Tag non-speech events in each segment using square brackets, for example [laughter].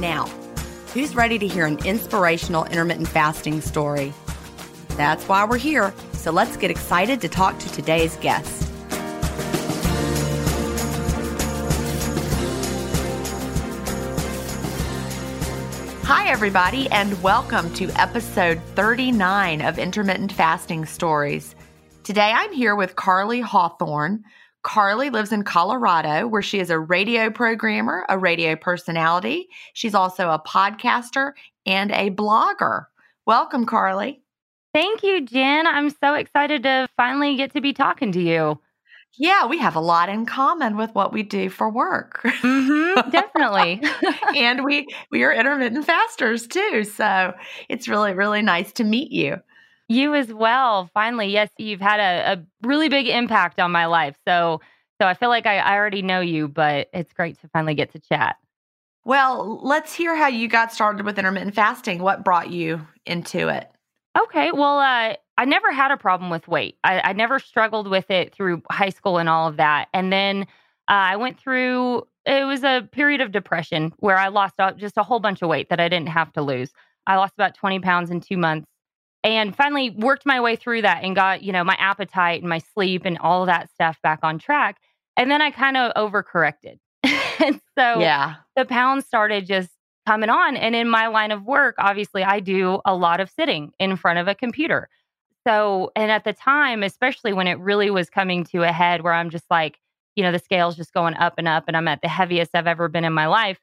Now, who's ready to hear an inspirational intermittent fasting story? That's why we're here. So let's get excited to talk to today's guest. Hi, everybody, and welcome to episode 39 of Intermittent Fasting Stories. Today I'm here with Carly Hawthorne Carly lives in Colorado, where she is a radio programmer, a radio personality. She's also a podcaster and a blogger. Welcome, Carly. Thank you, Jen. I'm so excited to finally get to be talking to you. Yeah, we have a lot in common with what we do for work. Mm-hmm, [laughs] definitely. and we we are intermittent fasters too. So it's really, really nice to meet you. You as well. Finally, yes, you've had a, a really big impact on my life. So, so I feel like I, I already know you, but it's great to finally get to chat. Well, let's hear how you got started with intermittent fasting. What brought you into it? Okay. Well, uh, I never had a problem with weight. I, I, never struggled with it through high school and all of that. And then uh, I went through, it was a period of depression where I lost just a whole bunch of weight that I didn't have to lose. I lost about 20 pounds in two months and finally worked my way through that and got you know my appetite and my sleep and all that stuff back on track. And then i kind of overcorrected. And [laughs] so yeah. the pounds started just coming on. And in my line of work obviously i do a lot of sitting in front of a computer. So and at the time especially when it really was coming to a head where i'm just like you know the scales just going up and up and i'm at the heaviest i've ever been in my life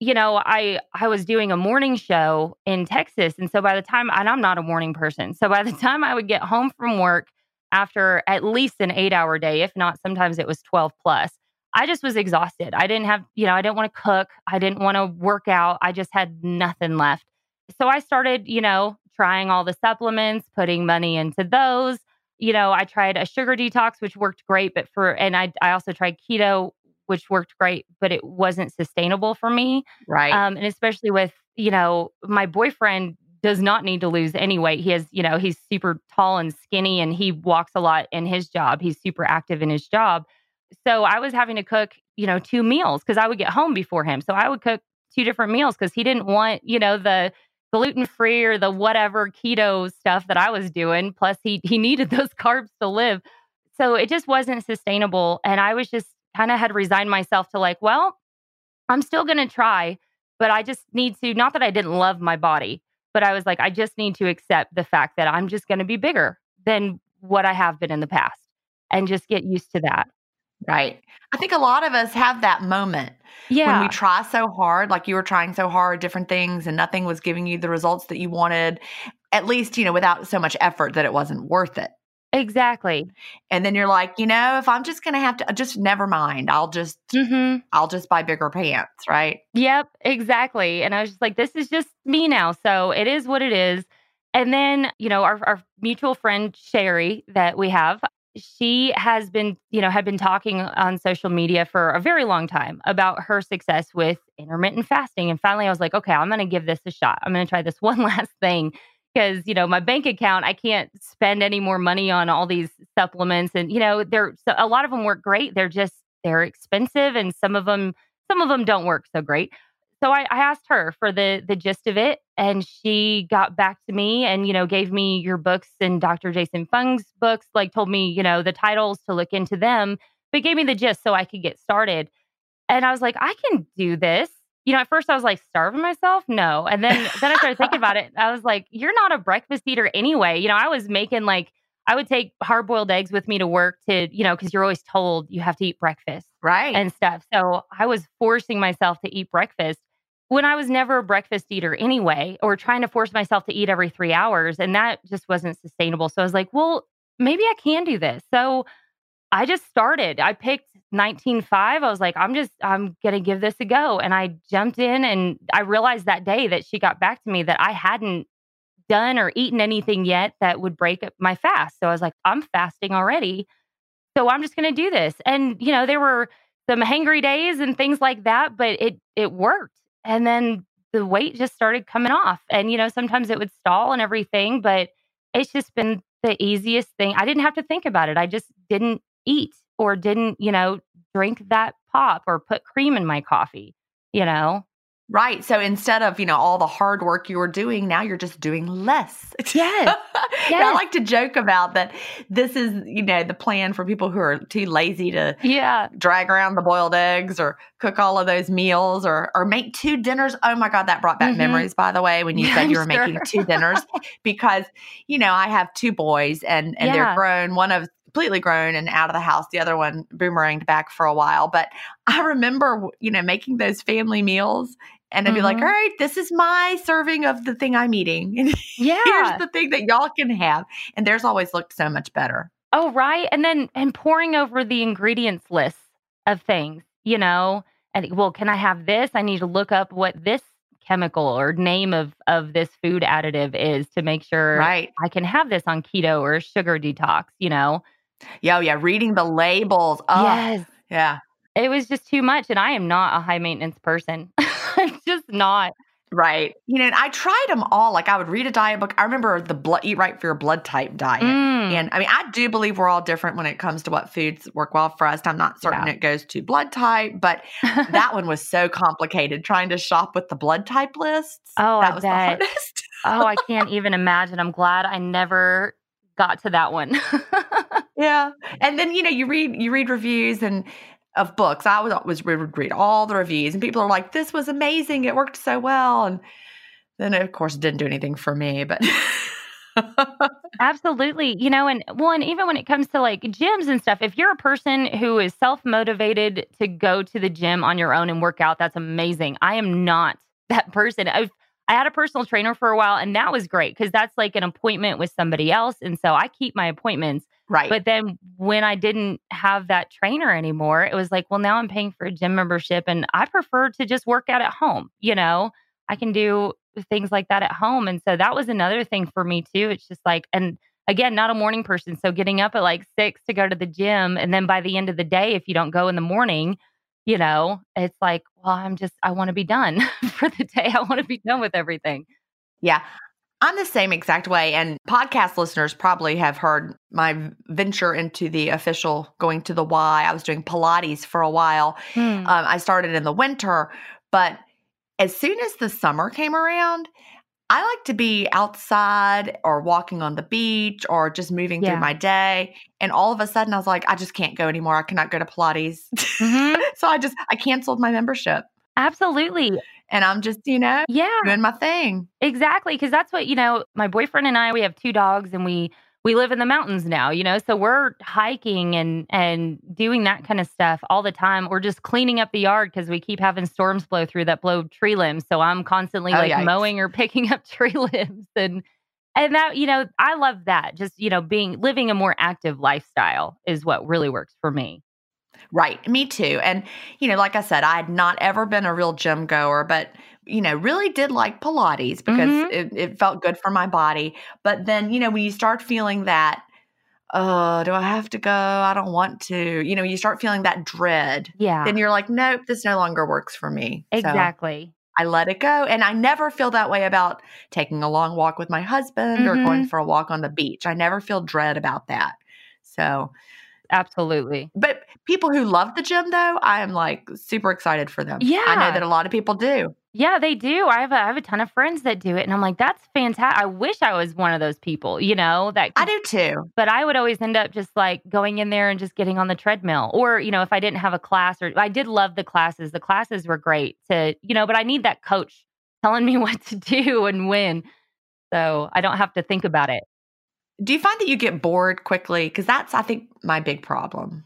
you know, I I was doing a morning show in Texas, and so by the time and I'm not a morning person, so by the [laughs] time I would get home from work after at least an eight hour day, if not sometimes it was 12 plus, I just was exhausted. I didn't have, you know, I didn't want to cook, I didn't want to work out, I just had nothing left. So I started, you know, trying all the supplements, putting money into those. You know, I tried a sugar detox, which worked great, but for and I I also tried keto which worked great, but it wasn't sustainable for me. Right. Um, and especially with you know, my boyfriend does not need to lose any weight. He has, you know, he's super tall and skinny and he walks a lot in his job. He's super active in his job. So I was having to cook, you know, two meals because I would get home before him. So I would cook two different meals because he didn't want, you know, the gluten free or the whatever keto stuff that I was doing. Plus, he he needed [laughs] those carbs to live. So it just wasn't sustainable. And I was just kind of had resigned myself to like, well, I'm still going to try, but I just need to, not that I didn't love my body, but I was like, I just need to accept the fact that I'm just going to be bigger than what I have been in the past and just get used to that. Right. I think a lot of us have that moment Yeah. when we try so hard, like you were trying so hard, different things, and nothing was giving you the results that you wanted, at least, you know, without so much effort that it wasn't worth it. Exactly. And then you're like, you know, if I'm just going to have to, just never mind. I'll just, hmm I'll just buy bigger pants, right? Yep, exactly. And I was just like, this is just me now. So it is what it is. And then, you know, our, our mutual friend, Sherry, that we have, she has been, you know, had been talking on social media for a very long time about her success with intermittent fasting. And finally, I was like, okay, I'm going to give this a shot. I'm going to try this [laughs] one last thing because, you know, my bank account, I can't spend any more money on all these supplements. And, you know, they're so a lot of them work great. They're just, they're expensive and some of them, some of them don't work so great so I, I asked her for the the gist of it and she got back to me and you know gave me your books and dr jason fung's books like told me you know the titles to look into them but gave me the gist so i could get started and i was like i can do this you know at first i was like starving myself no and then then i started thinking about it i was like you're not a breakfast eater anyway you know i was making like i would take hard boiled eggs with me to work to you know because you're always told you have to eat breakfast Right. and stuff. So I was forcing myself to eat breakfast when I was never a breakfast eater anyway, or trying to force myself to eat every three hours. And that just wasn't sustainable. So I was like, well, maybe I can do this. So I just started. I picked 19.5. I was like, I'm just, I'm to give this a go. And I jumped in and I realized that day that she got back to me that I hadn't done or eaten anything yet that would break my fast. So I was like, I'm fasting already. So I'm just to do this. And, you know, there were some hangry days and things like that, but it, it worked. And then the weight just started coming off. And, you know, sometimes it would stall and everything, but it's just been the easiest thing. I didn't have to think about it. I just didn't eat or didn't, you know, drink that pop or put cream in my coffee, you know? Right. So instead of, you know, all the hard work you were doing, now you're just doing less. [laughs] Yes. [laughs] Yeah, I like to joke about that. This is, you know, the plan for people who are too lazy to Yeah. drag around the boiled eggs or cook all of those meals or or make two dinners. Oh my God, that brought back Mhm. memories, by the way, when you Yeah, said you were making two dinners. [laughs] Because, you know, I have two boys and and they're grown. One of completely grown and out of the house. The other one boomeranged back for a while. But I remember, you know, making those family meals and I'd be like, Mhm. all right, this is my serving of the thing I'm eating. [laughs] And Yeah. here's the thing that y'all can have. And theirs always looked so much better. Oh, right. And then and pouring over the ingredients list of things, you know, and well, can I have this? I need to look up what this chemical or name of of this food additive is to make sure Right. I can have this on keto or sugar detox, you know. Yeah, yeah. Reading the labels. Oh, yes. yeah. It was just too much and I am not a high maintenance person. [laughs] I'm just not. Right. You know, and I tried them all. Like I would read a diet book. I remember the blood, eat right for your blood type diet. Mm. And I mean, I do believe we're all different when it comes to what foods work well for us. I'm not certain Yeah. it goes to blood type, but [laughs] that one was so complicated trying to shop with the blood type lists. Oh, that I was bet. the hardest. oh, I can't even imagine. I'm glad I never got to that one. [laughs] yeah. And then, you know, you read you read reviews and of books. I was always would read all the reviews and people are like, this was amazing. It worked so well. And then of course it didn't do anything for me, but [laughs] Absolutely. You know, and one, even when it comes to like gyms and stuff, if you're a person who is self motivated to go to the gym on your own and work out, that's amazing. I am not [laughs] that person. I've, I had a personal trainer for a while, and that was great because that's like an appointment with somebody else. And so I keep my appointments. Right. But then when I didn't have that trainer anymore, it was like, well, now I'm paying for a gym membership and I prefer to just work out at home. You know, I can do things like that at home. And so that was another thing for me too. It's just like, and again, not a morning person. So getting up at like six to go to the gym. And then by the end of the day, if you don't go in the morning, you know, it's like, well, I'm just, I want to be done [laughs] for the day. I want to be done with everything. Yeah. I'm the same exact way. And podcast listeners probably have heard my venture into the official going to the Y. I was doing Pilates for a while. Hmm. Um, I started in the winter, but as soon as the summer came around, I like to be outside or walking on the beach or just moving Yeah. through my day. And all of a sudden, I was like, I just can't go anymore. I cannot go to Pilates. Mhm. [laughs] so I just, I canceled my membership Absolutely. And I'm just, you know, Yeah. doing my thing. Exactly, because that's what you know. My boyfriend and I, we have two dogs, and we we live in the mountains now. You know, so we're hiking and and doing that kind of stuff all the time. We're just cleaning up the yard because we keep having storms blow through that blow tree limbs. So I'm constantly Oh, like yikes. mowing or [laughs] picking up tree limbs, and and that you know, I love that. Just you know, being living a more active lifestyle is what really works for me. Right. Me too. And, you know, like I said, I had not ever been a real gym goer, but, you know, really did like Pilates because Mhm. it, it felt good for my body. But then, you know, when you start feeling that, oh, do I have to go? I don't want to. You know, you start feeling that dread. Yeah, Then you're like, nope, this no longer works for me. So exactly. I let it go. And I never feel that way about taking a long walk with my husband or going Mhm. for a walk on the beach. I never feel dread about that. So, Absolutely. but people who love the gym, though, I am like super excited for them. Yeah. I know that a lot of people do. Yeah, they do. I have a, I have a ton of friends that do it, and I'm like, that's fantastic. I wish I was one of those people, you know, that. I do too. but I would always end up just like going in there and just getting on the treadmill, or you know, if I didn't have a class, or I did love the classes. The classes were great to, you know, but I need that coach telling me [laughs] what to do and when, so I don't have to think about it. Do you find that you get bored quickly? Because that's, I think, my big problem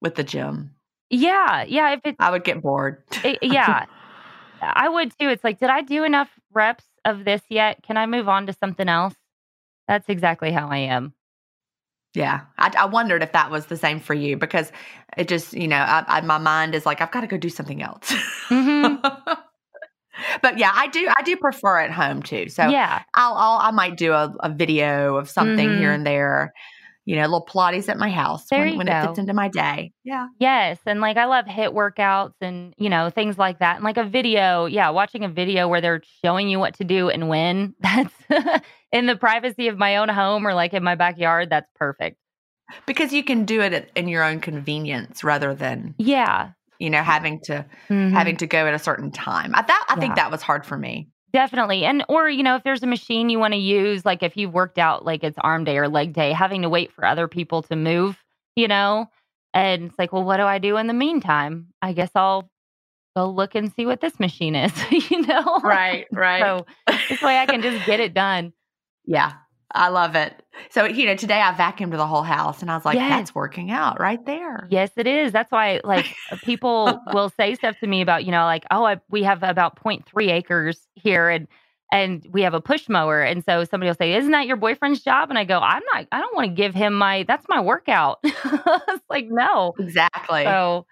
with the gym. Yeah, yeah. If it's I would get bored. it, yeah, I would too. It's like, did I do enough reps of this yet? Can I move on to something else? That's exactly how I am. Yeah, I, I wondered if that was the same for you because it just, you know, I, I, my mind is like, I've got to go do something else. Mhm. [laughs] but yeah, I do, I do prefer at home too. So yeah. I'll, I'll, I might do a, a video of something here Mhm. and there, you know, little Pilates at my house There when, when it fits into my day. Yeah. Yes, and like I love hit workouts and you know things like that. And like a video, yeah, watching a video where they're showing you what to do and when. [laughs] That's in the privacy of my own home or like in my backyard. That's perfect. Because you can do it at, in your own convenience rather than, Yeah, you know, having to, Mhm. having to go at a certain time. I, that, I think that was hard for me. definitely. And or you know if there's a machine you want to use, like if you've worked out like it's arm day or leg day, having to wait for other people to move, you know, and it's like, well, what do I do in the meantime? I guess I'll go look and see what this machine is, [laughs] you know, Right, [laughs] Right. So this way I can just get it done. [laughs] Yeah, I love it. So, you know, today I vacuumed the whole house and I was like, Yes. that's working out right there. Yes, it is. That's why, like, uh, people [laughs] will say stuff to me about, you know, like, oh, I, we have about 0.3 acres here, and and we have a push mower, and so somebody will say, "Isn't that your boyfriend's job?" And I go, "I'm not. I don't want to give him my. That's my workout." [laughs] it's like no. Exactly. So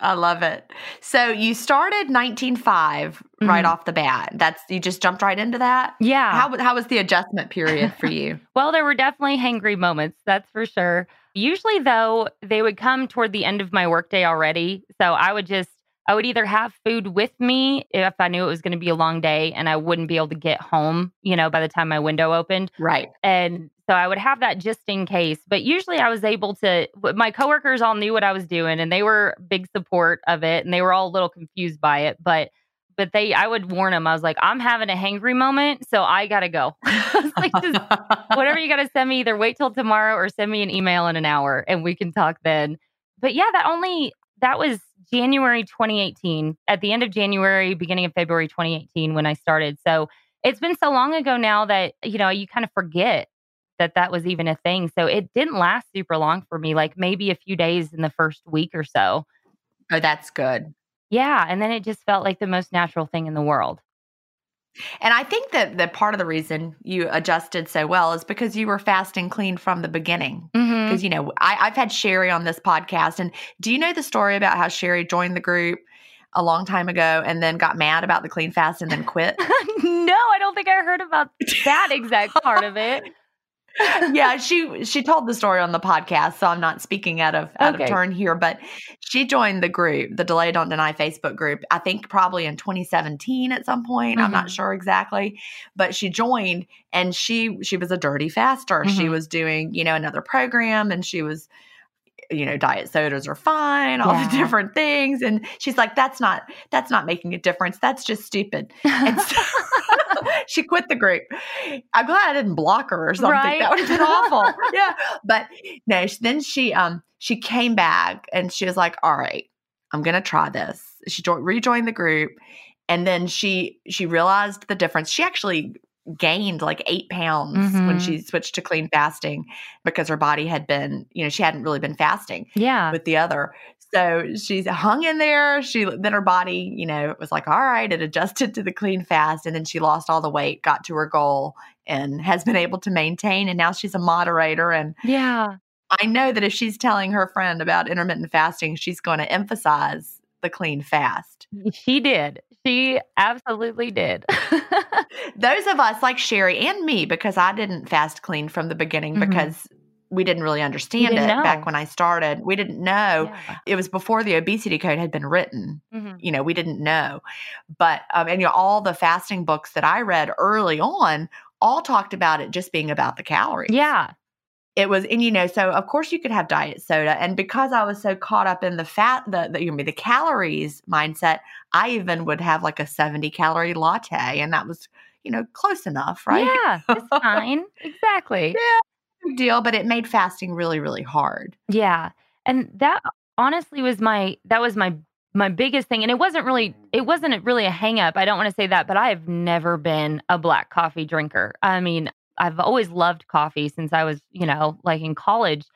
I love it. So, you started 1905 right Mhm. off the bat. That's you just jumped right into that. yeah. How how was the adjustment period for you? [laughs] Well, there were definitely hangry moments, that's for sure. Usually, though, they would come toward the end of my workday already. So I would just, I would either have food with me if I knew it was going to be a long day and I wouldn't be able to get home, you know, by the time my window opened. right. And so I would have that just in case. But usually I was able to, my coworkers all knew what I was doing and they were big support of it and they were all a little confused by it. But, but they, I would warn them. I was like, I'm having a hangry moment, so I gotta go. [laughs] Like, just whatever you got to send me, either wait till tomorrow or send me an email in an hour and we can talk then. But yeah, that only, that was January 2018, at the end of January, beginning of February 2018 when I started. So it's been so long ago now that, you know, you kind of forget that that was even a thing. So it didn't last super long for me, like maybe a few days in the first week or so. oh, that's good. Yeah. And then it just felt like the most natural thing in the world. And I think that that part of the reason you adjusted so well is because you were fast and clean from the beginning. Mm-hmm. Because, you know, I, I've had Sherry on this podcast. And do you know the story about how Sherry joined the group a long time ago and then got mad about the clean fast and then quit? [laughs] no, I don't think I heard about that exact part of it. [laughs] yeah, she she told the story on the podcast, so I'm not speaking out of out Okay. of turn here. But she joined the group, the Delay Don't Deny Facebook group. I think probably in 2017 at some point. I'm not Mhm. sure exactly, but she joined, and she she was a dirty faster. She Mhm. was doing you know another program, and she was you know diet sodas are fine all Yeah. the different things and she's like that's not that's not making a difference that's just stupid [laughs] and so [laughs] she quit the group. I'm glad I didn't block her or something. Right. That would have been awful. [laughs] yeah. But no, then she um she came back and she was like, "All right, I'm gonna try this." She jo- rejoined the group, and then she she realized the difference. She actually gained like eight pounds when Mhm. she switched to clean fasting because her body had been you know she hadn't really been fasting yeah. with the other. So she's hung in there. She then her body, you know, was like, all right, it adjusted to the clean fast, and then she lost all the weight, got to her goal, and has been able to maintain. And now she's a moderator. And Yeah. I know that if she's telling her friend about intermittent fasting, she's going to emphasize the clean fast. She did. She absolutely did. [laughs] Those of us like Sherry and me, because I didn't fast clean from the beginning Mhm. because we didn't really understand it didn't know. back when I started. We didn't know. Yeah. It was before the obesity code had been written. Mhm. you know we didn't know but um, and you know all the fasting books that i read early on all talked about it just being about the calories Yeah. It was and you know so of course you could have diet soda and because i was so caught up in the fat the, the you know the calories mindset i even would have like a 70 calorie latte and that was you know close enough right Yeah. It's [laughs] fine. Exactly. Big deal but it made fasting really really hard Yeah. And that honestly was my that was my my biggest thing and it wasn't really it wasn't really a hang up. I don't want to say that, but I have never been a black coffee drinker. I mean, I've always loved coffee since I was, you know, like in college,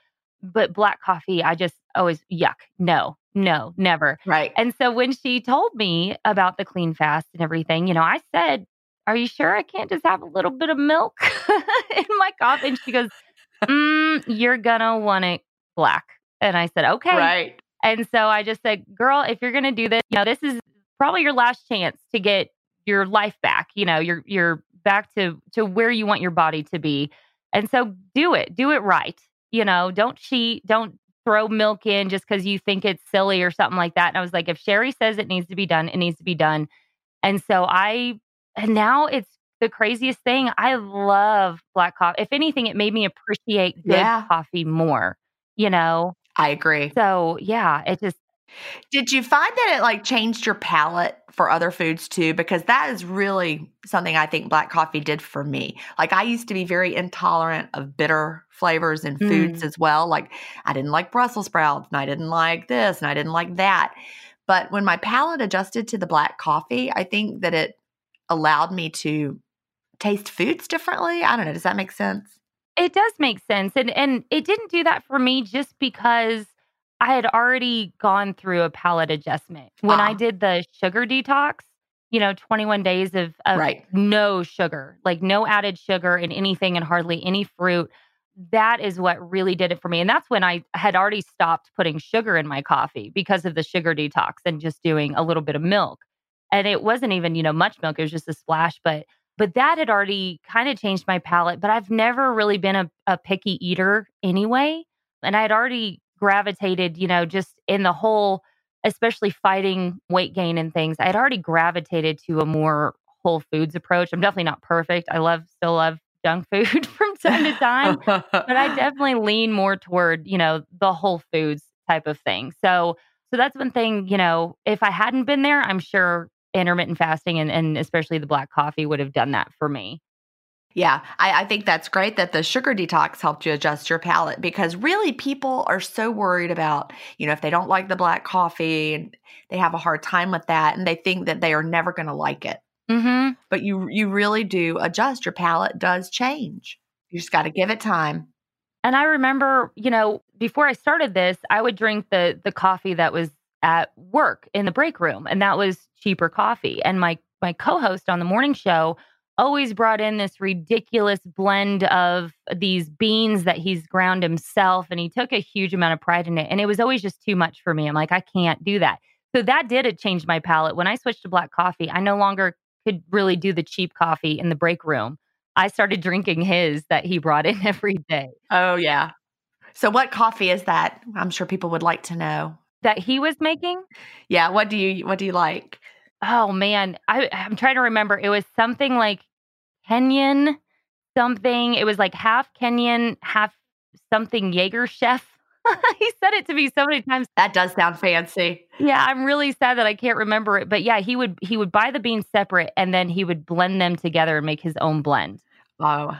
but black coffee I just always yuck. No. No, never. right And so when she told me about the clean fast and everything, you know, I said, Are you sure I can't just have a little bit of milk [laughs] in my coffee? And she goes, mm, You're to want it black. And I said, Okay. right And so I just said, Girl, if you're going to do this, you know, this is probably your last chance to get your life back. You know, you're, you're back to, to where you want your body to be. And so do it, do it right. You know, don't cheat, don't throw milk in just because you think it's silly or something like that. And I was like, if Sherry says it needs to be done, it needs to be done. And so I, and now it's the craziest thing. I love black coffee. If anything, it made me appreciate good Yeah. coffee more, you know? i agree So yeah, it just, Did you find that it like changed your palate for other foods too? Because that is really something I think black coffee did for me. Like I used to be very intolerant of bitter flavors in foods mm. as well. Like I didn't like Brussels sprouts and I didn't like this and I didn't like that. But when my palate adjusted to the black coffee, I think that it allowed me to taste foods differently. I don't know. Does that make sense? it does make sense. And, and it didn't do that for me just because I had already gone through a palate adjustment. When I Ah. did the sugar detox, you know, 21 days of, of Right. no sugar, like no added sugar in anything and hardly any fruit. That is what really did it for me. And that's when I had already stopped putting sugar in my coffee because of the sugar detox and just doing a little bit of milk. And it wasn't even, you know, much milk, it was just a splash, but but that had already kind of changed my palate. But I've never really been a, a picky eater anyway. And I had already gravitated, you know, just in the whole, especially fighting weight gain and things, I had already gravitated to a more whole foods approach. I'm definitely not perfect. I love, still love [laughs] junk food from time to time, but I [laughs] definitely lean more toward, you know, the whole foods type of thing. So, so that's one thing, you know, if I hadn't been there, I'm sure intermittent fasting and, and especially the black coffee would have done that for me. Yeah, I, I think that's great that the sugar detox helped you adjust your palate because really people are so worried about, you know, if they don't like the black coffee and they have a hard time with that and they think that they are never going to like it. Mm-hmm. But you you really do adjust. Your palate does change. You just got to give it time. And I remember, you know, before I started this, I would drink the the coffee that was at work in the break room, and that was cheaper coffee. And my my co-host on the morning show always brought in this ridiculous blend of these beans that he's ground himself, and he took a huge amount of pride in it. And it was always just too much for me. I'm like, I can't do that. So that did it change my palate. When I switched to black coffee, I no longer could really do the cheap coffee in the break room. I started drinking his that he brought in [laughs] every day. Oh, yeah. So, what coffee is that? I'm sure people would like to know. That he was making? Yeah. What do you What do you like? Oh man, I, I'm trying to remember. It was something like Kenyan, something. It was like half Kenyan, half something Jaeger chef. [laughs] he said it to me so many times. That does sound fancy. Yeah, I'm really sad that I can't remember it. But yeah, he would he would buy the beans separate and then he would blend them together and make his own blend. Oh.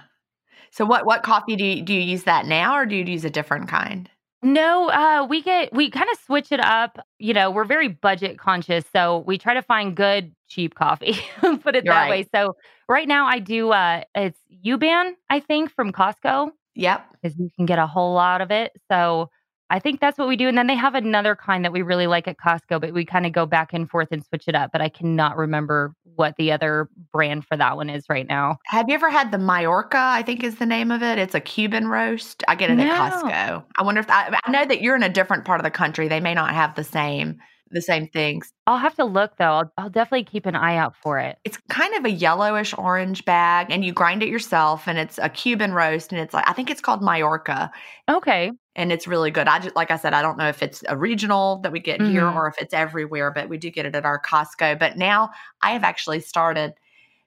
So what what coffee do you do you use that now or do you use a different kind? No, uh, we get we kind of switch it up. You know, we're very budget conscious, so we try to find good cheap coffee. [laughs] Put it that Right. way. So right now, I do. Uh, it's Uban, I think, from Costco Yep. because you can get a whole lot of it. So I think that's what we do. And then they have another kind that we really like at Costco, but we kind of go back and forth and switch it up. But I cannot remember what the other brand for that one is right now. Have you ever had the Mayorga? I think is the name of it. It's a Cuban roast. I get it No. at Costco. I wonder if I, I know that you're in a different part of the country. They may not have the same the same things. I'll have to look though. I'll, I'll definitely keep an eye out for it. It's kind of a yellowish orange bag, and you grind it yourself. And it's a Cuban roast, and it's like I think it's called Mayorga, Okay. and it's really good. I just like I said, I don't know if it's a regional that we get here Mhm. or if it's everywhere, but we do get it at our Costco. But now I have actually started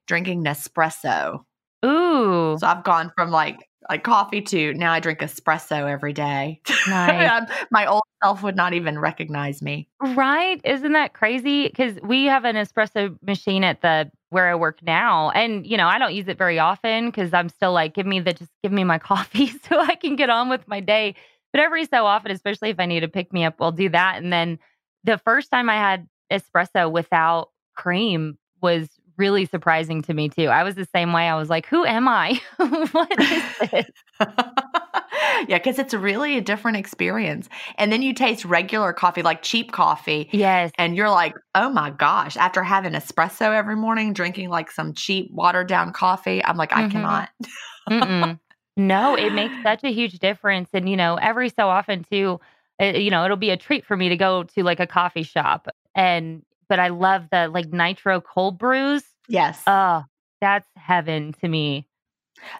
drinking Nespresso. Ooh, So I've gone from like like coffee to now I drink espresso every day. [laughs] nice. Um, my old self would not even recognize me. Right? Isn't that crazy? Because we have an espresso machine at the where I work now, and you know I don't use it very often because I'm still like, give me the just give me my [laughs] coffee [laughs] so I can get on with my day. But every so often, especially if I need to pick me up, I'll do that. And then the first time I had espresso without cream was really surprising to me too. I was the same way. I was like, who am I? [laughs] what is this? [laughs] yeah, because it's really a different experience. And then you taste regular coffee, like cheap coffee, Yes. and you're like, oh my gosh, after having espresso every morning, drinking like some cheap watered down coffee, I'm like, I Mhm. cannot. [laughs] No, it makes such a huge difference. And, you know, every so often too, uh, you know, it'll be a treat for me to go to like a coffee shop. And, but I love the like nitro cold brews. Yes. Oh, that's heaven to me.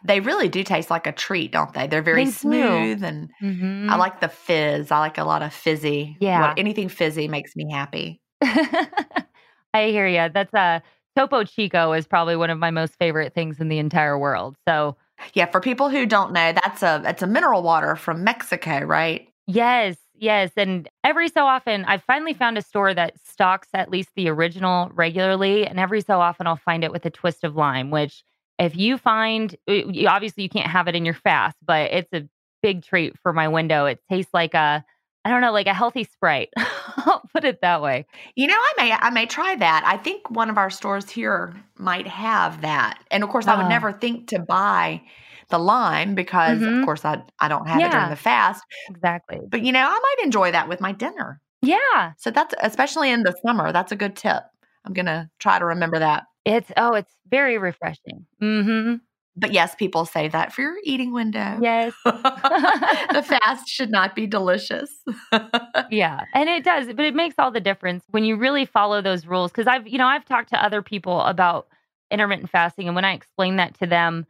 they really do taste like a treat, don't they? They're very They do. smooth and Mhm. I like the fizz. I like a lot of fizzy. Yeah. Anything fizzy makes me happy. [laughs] I hear you. That's a Topo Chico is probably one of my most favorite things in the entire world. So, Yeah, for people who don't know, that's a it's a mineral water from Mexico, right? Yes, yes. And every so often, I've finally found a store that stocks at least the original regularly. And every so often, I'll find it with a twist of lime, which, if you find, uh, obviously, you can't have it in your fast, but it's a big treat for my window. It tastes like a, I don't know, like a healthy Sprite. [laughs] I'll put it that way. You know, I may I may try that. I think one of our stores here might have that. And of course, I would Oh. never think to buy the lime because Mhm. of course I I don't have it during the fast. Exactly. But you know, I might enjoy that with my dinner. Yeah. So that's especially in the summer, that's a good tip. I'm going to try to remember that. It's, oh, it's very refreshing. hmm But yes, people say that for your eating window. Yes. [laughs] the [laughs] fast should not be delicious. [laughs] Yeah. And it does, but it makes all the difference when you really follow those rules. Cause I've, you know, I've talked to other people about intermittent fasting. And when I explain that to them,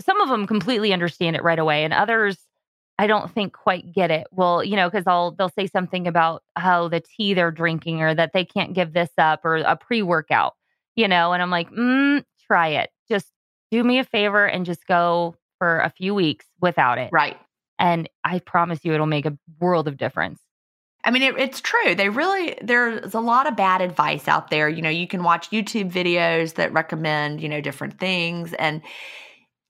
some of them completely understand it right away. And others, I don't think quite get it. Well, you know, cause I'll, they'll say something about how the tea they're drinking or that they can't give this up or a pre workout, you know, and I'm like, mm, try it. Just do me a favor and just go for a few weeks without it. right. And I promise you, it'll make a world of difference. I mean, it, it's true. They really, there's a lot of bad advice out there. You know, you can watch YouTube videos that recommend, you know, different things. And,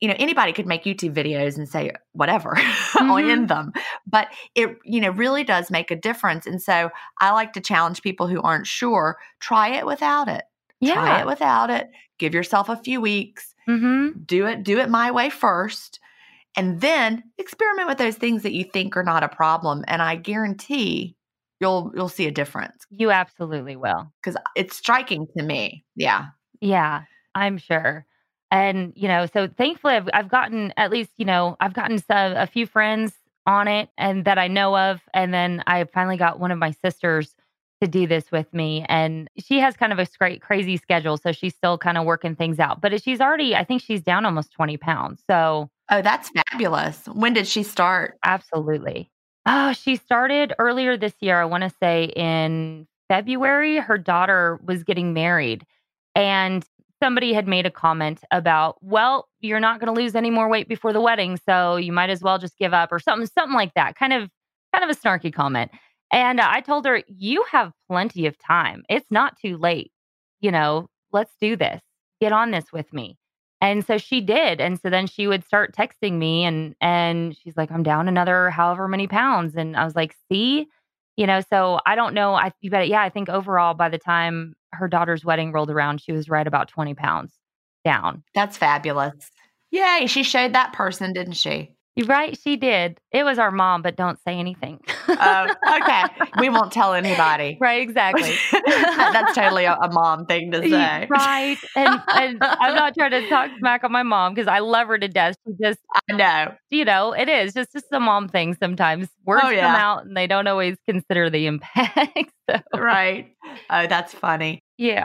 you know, anybody could make YouTube videos and say whatever [laughs] in them. But it, you know, really does make a difference. And so I like to challenge people who aren't sure try it without it. yeah. Try it without it. Give yourself a few weeks. Mm-hmm. Do it, do it my way first. And then experiment with those things that you think are not a problem. And I guarantee you'll you'll see a difference You absolutely will. because it's striking to me. Yeah. Yeah, I'm sure. And you know, so thankfully, I've, I've gotten at least you know I've gotten some, a few friends on it and that I know of, and then I finally got one of my sisters to do this with me. And she has kind of a great, crazy schedule. So she's still kind of working things out. But she's already, I think she's down almost 20 pounds. So, oh, that's fabulous. When did she start? Absolutely. Oh, she started earlier this year. I want to say in February. Her daughter was getting married. And somebody had made a comment about, well, you're not going to lose any more weight before the wedding, so you might as well just give up or something, something like that. Kind of, kind of a snarky comment. And I told her, you have plenty of time. It's not too late. You know, let's do this. Get on this with me. And so she did. And so then she would start texting me and and she's like, I'm down another however many pounds. And I was like, see, you know, so I don't know. I you but yeah, I think overall by the time her daughter's wedding rolled around, she was right about 20 pounds down. That's fabulous. Yay, she showed that person, didn't she? You're right, she did. It was our mom, but don't say anything. uh, okay, [laughs] we won't tell anybody. Right, exactly. [laughs] That's totally a, a, mom thing to say, right? And, and I'm [laughs] not trying to talk smack on my mom because I love her to death. She just, I know, you know, it is just just a mom thing. Sometimes words oh, yeah. come out and they don't always consider the impact. So. Right. Oh, that's funny. Yeah.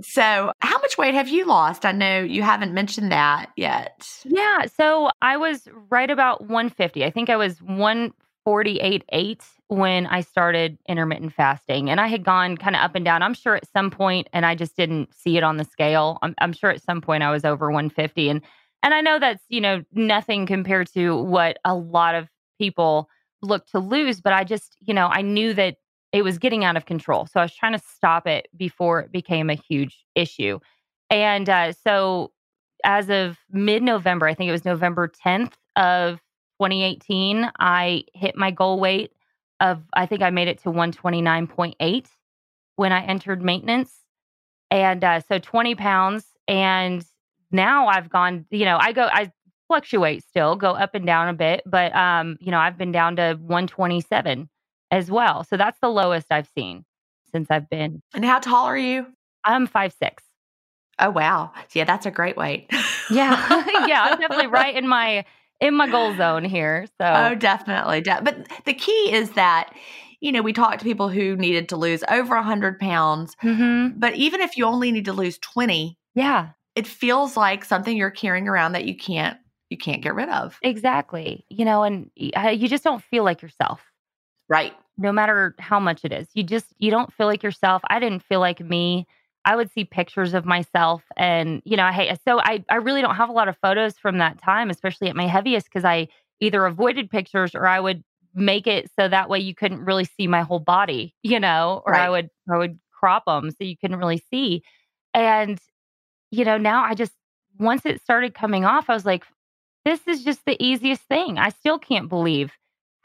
So, how much weight have you lost? I know you haven't mentioned that yet. Yeah. So, I was right about 150. I think I was 148.8 when I started intermittent fasting. And I had gone kind of up and down. I'm sure at some point, and I just didn't see it on the scale. I'm, I'm sure at some point I was over 150. And and I know that's, you know, nothing compared to what a lot of people look to lose, but I just, you know, I knew that it was getting out of control. So I was trying to stop it before it became a huge issue. And uh, so as of mid November, I think it was November 10th of 2018, I hit my goal weight of, I think I made it to 129.8 when I entered maintenance. And uh, so 20 pounds. And now I've gone, you know, I go, I fluctuate still, go up and down a bit, but, um, you know, I've been down to 127 as well. So that's the lowest I've seen since I've been. And how tall are you? I'm five six. Oh wow. Yeah, that's a great weight. yeah. [laughs] yeah, I'm definitely [laughs] right in my in my goal zone here. So Oh, definitely. De- but the key is that you know, we talked to people who needed to lose over a 100 pounds. Mm-hmm. But even if you only need to lose 20, yeah, it feels like something you're carrying around that you can't you can't get rid of. Exactly. You know, and you just don't feel like yourself. Right. No matter how much it is. You just you don't feel like yourself. I didn't feel like me. I would see pictures of myself and you know, I hate so I I really don't have a lot of photos from that time, especially at my heaviest because I either avoided pictures or I would make it so that way you couldn't really see my whole body, you know, or Right. I would I would crop them so you couldn't really see. And you know, now I just once it started coming off, I was like, this is just the easiest thing. I still can't believe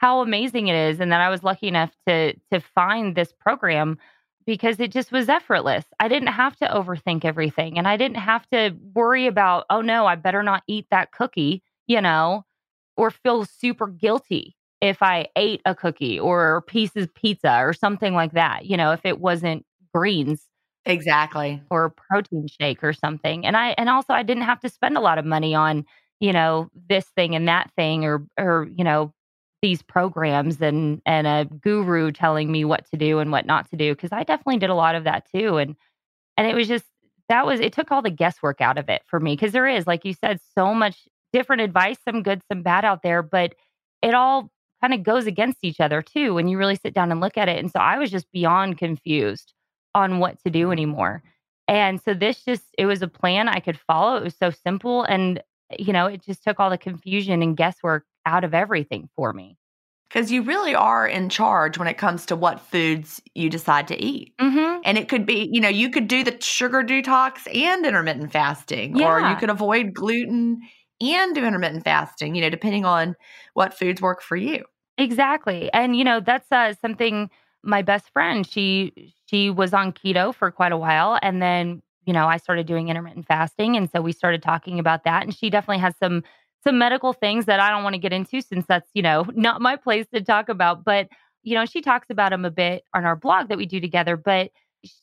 how amazing it is and that I was lucky enough to to find this program because it just was effortless. I didn't have to overthink everything and I didn't have to worry about, oh no, I better not eat that cookie, you know, or feel super guilty if I ate a cookie or pieces of pizza or something like that, you know, if it wasn't greens Exactly. or a protein shake or something. And I and also I didn't have to spend a lot of money on, you know, this thing and that thing or or, you know, these programs and and a guru telling me what to do and what not to do because I definitely did a lot of that too and and it was just that was it took all the guesswork out of it for me because there is like you said so much different advice some good some bad out there but it all kind of goes against each other too when you really sit down and look at it and so I was just beyond confused on what to do anymore and so this just it was a plan I could follow it was so simple and you know it just took all the confusion and guesswork out of everything for me Because you really are in charge when it comes to what foods you decide to eat. mm-hmm. And it could be, you know, you could do the sugar detox and intermittent fasting, or you could avoid gluten and do intermittent fasting, you know, depending on what foods work for you. Exactly. And you know, that's uh, something my best friend, she she was on keto for quite a while and then, you know, I started doing intermittent fasting and so we started talking about that and she definitely has some some medical things that I don't want to get into since that's, you know, not my place to talk about, but you know, she talks about them a bit on our blog that we do together, but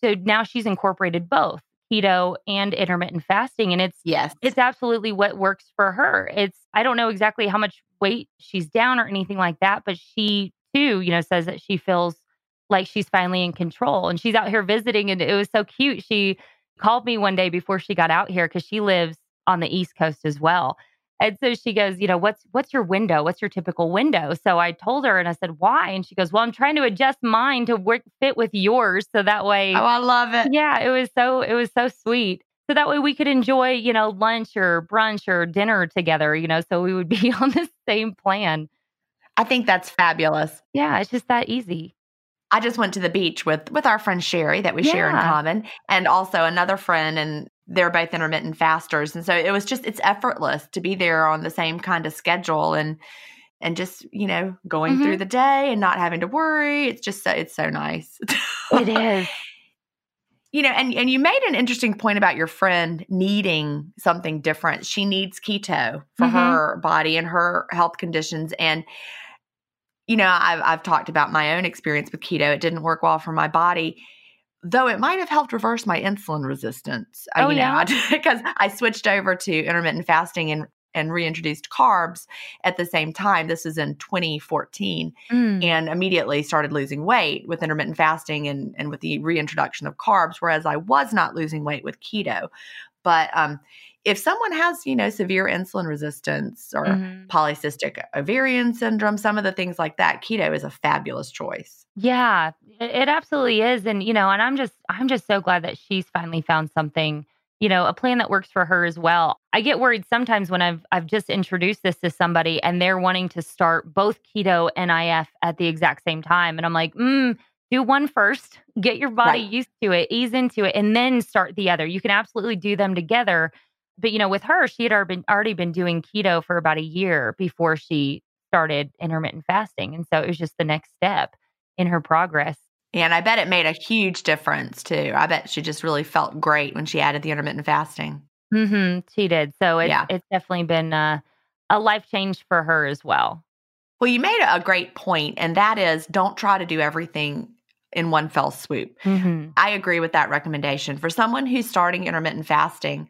so now she's incorporated both keto and intermittent fasting and it's Yes. it's absolutely what works for her. It's I don't know exactly how much weight she's down or anything like that, but she too, you know, says that she feels like she's finally in control and she's out here visiting and it was so cute. She called me one day before she got out here cuz she lives on the East Coast as well. And so she goes, you know, what's what's your window? What's your typical window? So I told her and I said, "Why?" And she goes, "Well, I'm trying to adjust mine to work fit with yours so that way Oh, I love it. yeah, it was so it was so sweet. So that way we could enjoy, you know, lunch or brunch or dinner together, you know, so we would [laughs] be on the same plan. I think that's fabulous. Yeah, it's just that easy. I just went to the beach with with our friend Sherry that we share in common, and also another friend, and they're both intermittent fasters, and so it was just it's effortless to be there on the same kind of schedule and and just you know going Mhm. through the day and not having to worry. It's just so it's so nice. It is. [laughs] you know and and you made an interesting point about your friend needing something different she needs keto for Mhm. her body and her health conditions and you know I've, I've talked about my own experience with keto it didn't work well for my body though it might have helped reverse my insulin resistance uh, Oh, you know yeah? [laughs] because i switched over to intermittent fasting and and reintroduced carbs at the same time this is in 2014 Mm. and immediately started losing weight with intermittent fasting and, and with the reintroduction of carbs, whereas I was not losing weight with keto. But um, if someone has, you know, severe insulin resistance or Mhm. polycystic ovarian syndrome, some of the things like that, keto is a fabulous choice. Yeah, it, it absolutely is. And, you know, and I'm just I'm just so glad that she's finally found something, you know, a plan that works for her as well. I get worried sometimes when I've I've just introduced this to somebody and they're wanting to start both keto and IF at the exact same time. And I'm like, mm, do one first, get your body Right. used to it, ease into it, and then start the other. You can absolutely do them together. But you know, with her, she had already been already been doing keto for about a year before she started intermittent fasting. And so it was just the next step in her progress. And I bet it made a huge difference too. I bet she just really felt great when she added the intermittent fasting. hmm She did. So it's Yeah. it's definitely been uh, a life change for her as well. Well, you made a great point, and that is don't try to do everything in one fell swoop. hmm I agree with that recommendation. For someone who's starting intermittent fasting,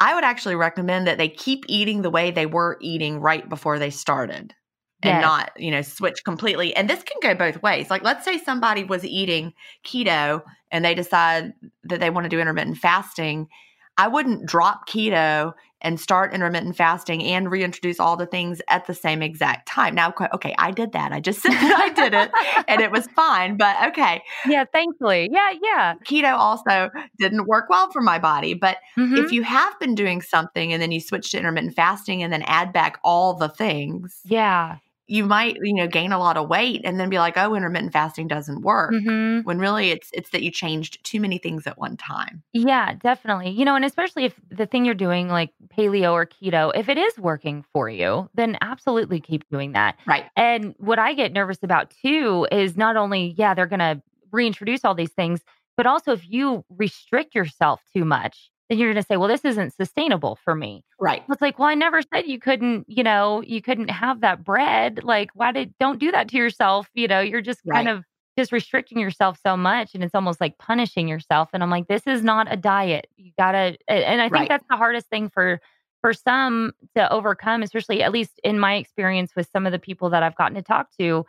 I would actually recommend that they keep eating the way they were eating right before they started and Yes. not, you know, switch completely. And this can go both ways. Like, let's say somebody was eating keto and they decide that they want to do intermittent fasting. I wouldn't drop keto and start intermittent fasting and reintroduce all the things at the same exact time. Now, okay, I did that. I just [laughs] said I did it and it was fine. But okay, Yeah, thankfully. Yeah, yeah. keto also didn't work well for my body. But Mhm. if you have been doing something and then you switch to intermittent fasting and then add back all the things, yeah. You might, you know, gain a lot of weight and then be like, oh, intermittent fasting doesn't work. Mhm. When really it's it's that you changed too many things at one time. Yeah, definitely. You know, and especially if the thing you're doing, like paleo or keto, if it is working for you, then absolutely keep doing that. Right. And what I get nervous about too is not only, yeah, they're going to reintroduce all these things, but also if you restrict yourself too much, then you're going to say, well, this isn't sustainable for me. Right. It's like, well, I never said you couldn't, you know, you couldn't have that bread. Like, why did, don't do that to yourself. You know, you're just kind Right. of just restricting yourself so much and it's almost like punishing yourself. And I'm like, this is not a diet. You gotta, and I think Right. that's the hardest thing for, for some to overcome, especially at least in my experience with some of the people that I've gotten to talk to,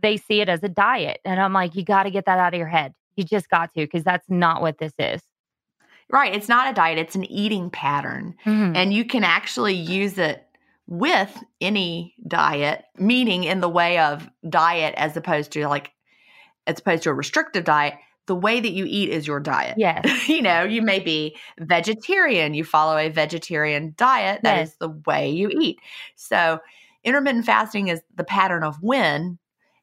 they see it as a diet. And I'm like, you got to get that out of your head. You just got to, because that's not what this is. Right. It's not a diet, it's an eating pattern. Mhm. And you can actually use it with any diet, meaning in the way of diet as opposed to like, as opposed to a restrictive diet. The way that you eat is your diet. Yes. [laughs] you know, you may be vegetarian, you follow a vegetarian diet. That is Yes. the way you eat. So, intermittent fasting is the pattern of when,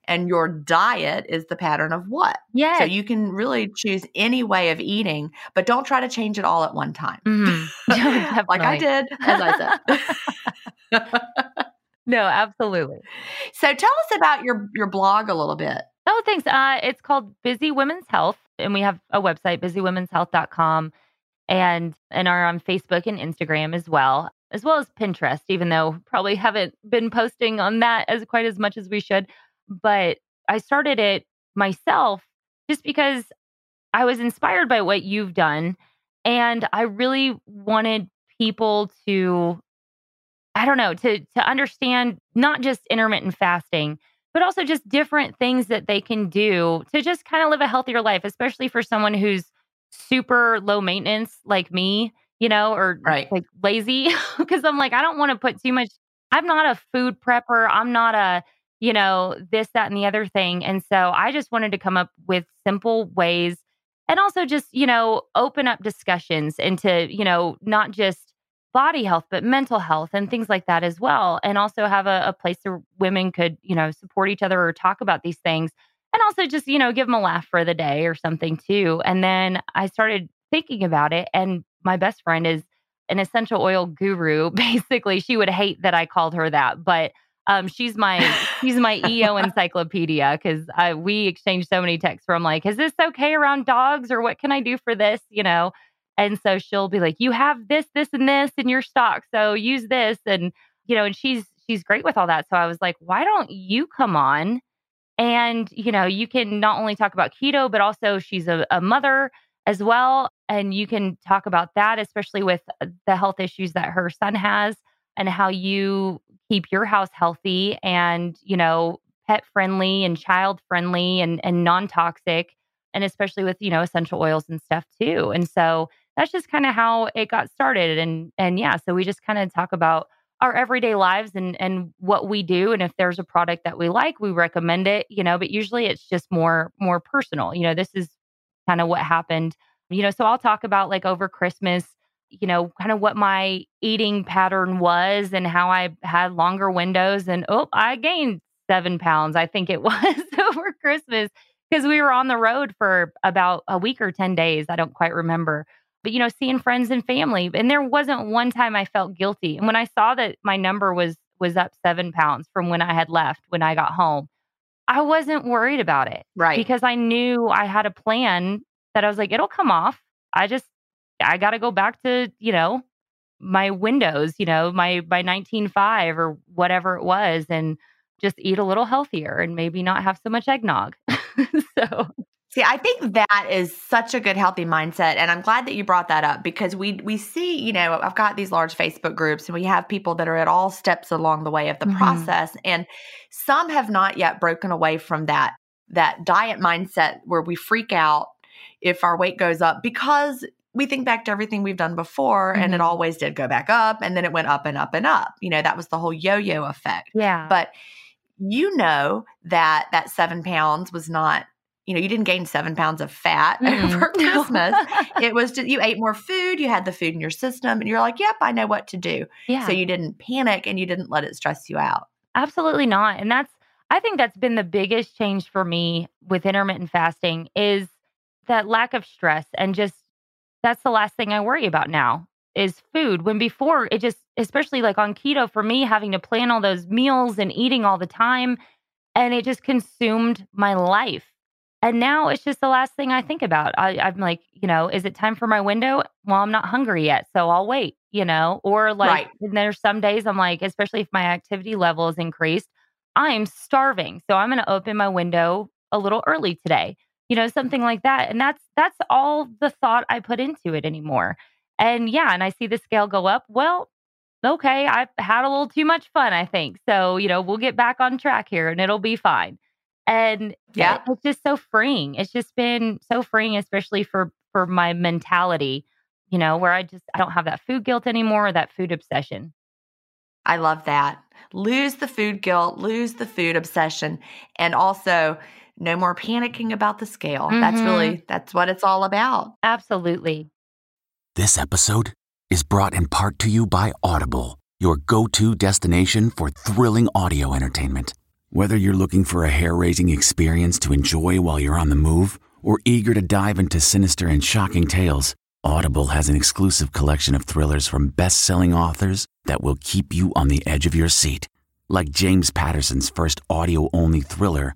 and your diet is the pattern of what. Yeah. So, you can really choose any way of eating, but don't try to change it all at one time. [laughs] Mhm. [laughs] Like I did, as I said. [laughs] No, absolutely. so, tell us about your your blog a little bit. Oh, thanks. Uh, it's called Busy Women's Health, and we have a website, busywomenshealth.com, and and are on Facebook and Instagram as well, as well as Pinterest. Even though probably haven't been posting on that as quite as much as we should, but I started it myself just because I was inspired by what you've done, and I really wanted people to, I don't know, to to understand not just intermittent fasting but also just different things that they can do to just kind of live a healthier life, especially for someone who's super low maintenance like me, you know, or Right. like lazy. [laughs] Cause I'm like, I don't want to put too much. I'm not a food prepper. I'm not a, you know, this, that, and the other thing. And so I just wanted to come up with simple ways and also just, you know, open up discussions into, you know, not just body health, but mental health and things like that as well. And also have a, a place where women could, you know, support each other or talk about these things. And also just, you know, give them a laugh for the day or something too. And then I started thinking about it. And my best friend is an essential oil guru. [laughs] Basically, she would hate that I called her that, but um, she's my she's my EO [laughs] encyclopedia because we exchange so many texts from like, is this okay around dogs or what can I do for this? You know, and so she'll be like, you have this, this, and this in your stock, so use this, and you know, and she's she's great with all that. So I was like, why don't you come on? And you know, you can not only talk about keto, but also she's a, a mother as well, and you can talk about that, especially with uh, the health issues that her son has, and how you keep your house healthy and you know pet friendly and child friendly and and non toxic, and especially with you know essential oils and stuff too. And so that's just kind of how it got started. And and yeah, so we just kind of talk about our everyday lives and and what we do and if there's a product that we like we recommend it you know but usually it's just more more personal you know this is kind of what happened you know so i'll talk about like over christmas you know kind of what my eating pattern was and how i had longer windows and oh i gained seven pounds i think it [laughs] was over christmas because we were on the road for about a week or 10 days i don't quite remember but you know seeing friends and family and there wasn't one time i felt guilty and when i saw that my number was was up seven pounds from when i had left when i got home i wasn't worried about it Right. because i knew i had a plan that i was like it'll come off i just i got to go back to you know my windows you know my my 19.5 or whatever it was and just eat a little healthier and maybe not have so much eggnog [laughs] so See, I think that is such a good healthy mindset and I'm glad that you brought that up because we we see, you know, I've got these large Facebook groups and we have people that are at all steps along the way of the Mhm. process and some have not yet broken away from that that diet mindset where we freak out if our weight goes up because we think back to everything we've done before and it Mhm. always did go back up and then it went up and up and up. You know, that was the whole yo-yo effect. yeah But you know that that seven pounds was not, you know, you didn't gain seven pounds of fat [laughs] Mm-mm. over Christmas. [laughs] it was just you ate more food, you had the food in your system, and you're like, yep, I know what to do. yeah So you didn't panic and you didn't let it stress you out. Absolutely not. And that's I think that's been the biggest change for me with intermittent fasting is that lack of stress and just that's the last thing I worry about now is food. When before it just especially like on keto for me having to plan all those meals and eating all the time and it just consumed my life. And now it's just the last thing I think about. I, I'm like, you know, is it time for my window? Well, I'm not hungry yet, so I'll wait, you know? Or like, Right. there's some days I'm like, especially if my activity level is increased, I'm starving. So I'm going to open my window a little early today, you know, something like that. And that's, that's all the thought I put into it anymore. And yeah, and I see the scale go up. Well, okay, I've had a little too much fun, I think. So, you know, we'll get back on track here and it'll be fine. And Yeah. it- it's just so freeing. It's just been so freeing, especially for for my mentality, you know, where I just I don't have that food guilt anymore, or that food obsession. I love that. Lose the food guilt, lose the food obsession, and also no more panicking about the scale. That's Mhm. really that's what it's all about. Absolutely. This episode is brought in part to you by Audible, your go to destination for thrilling audio entertainment. Whether you're looking for a hair raising experience to enjoy while you're on the move or eager to dive into sinister and shocking tales, Audible has an exclusive collection of thrillers from best selling authors that will keep you on the edge of your seat. Like James Patterson's first audio only thriller,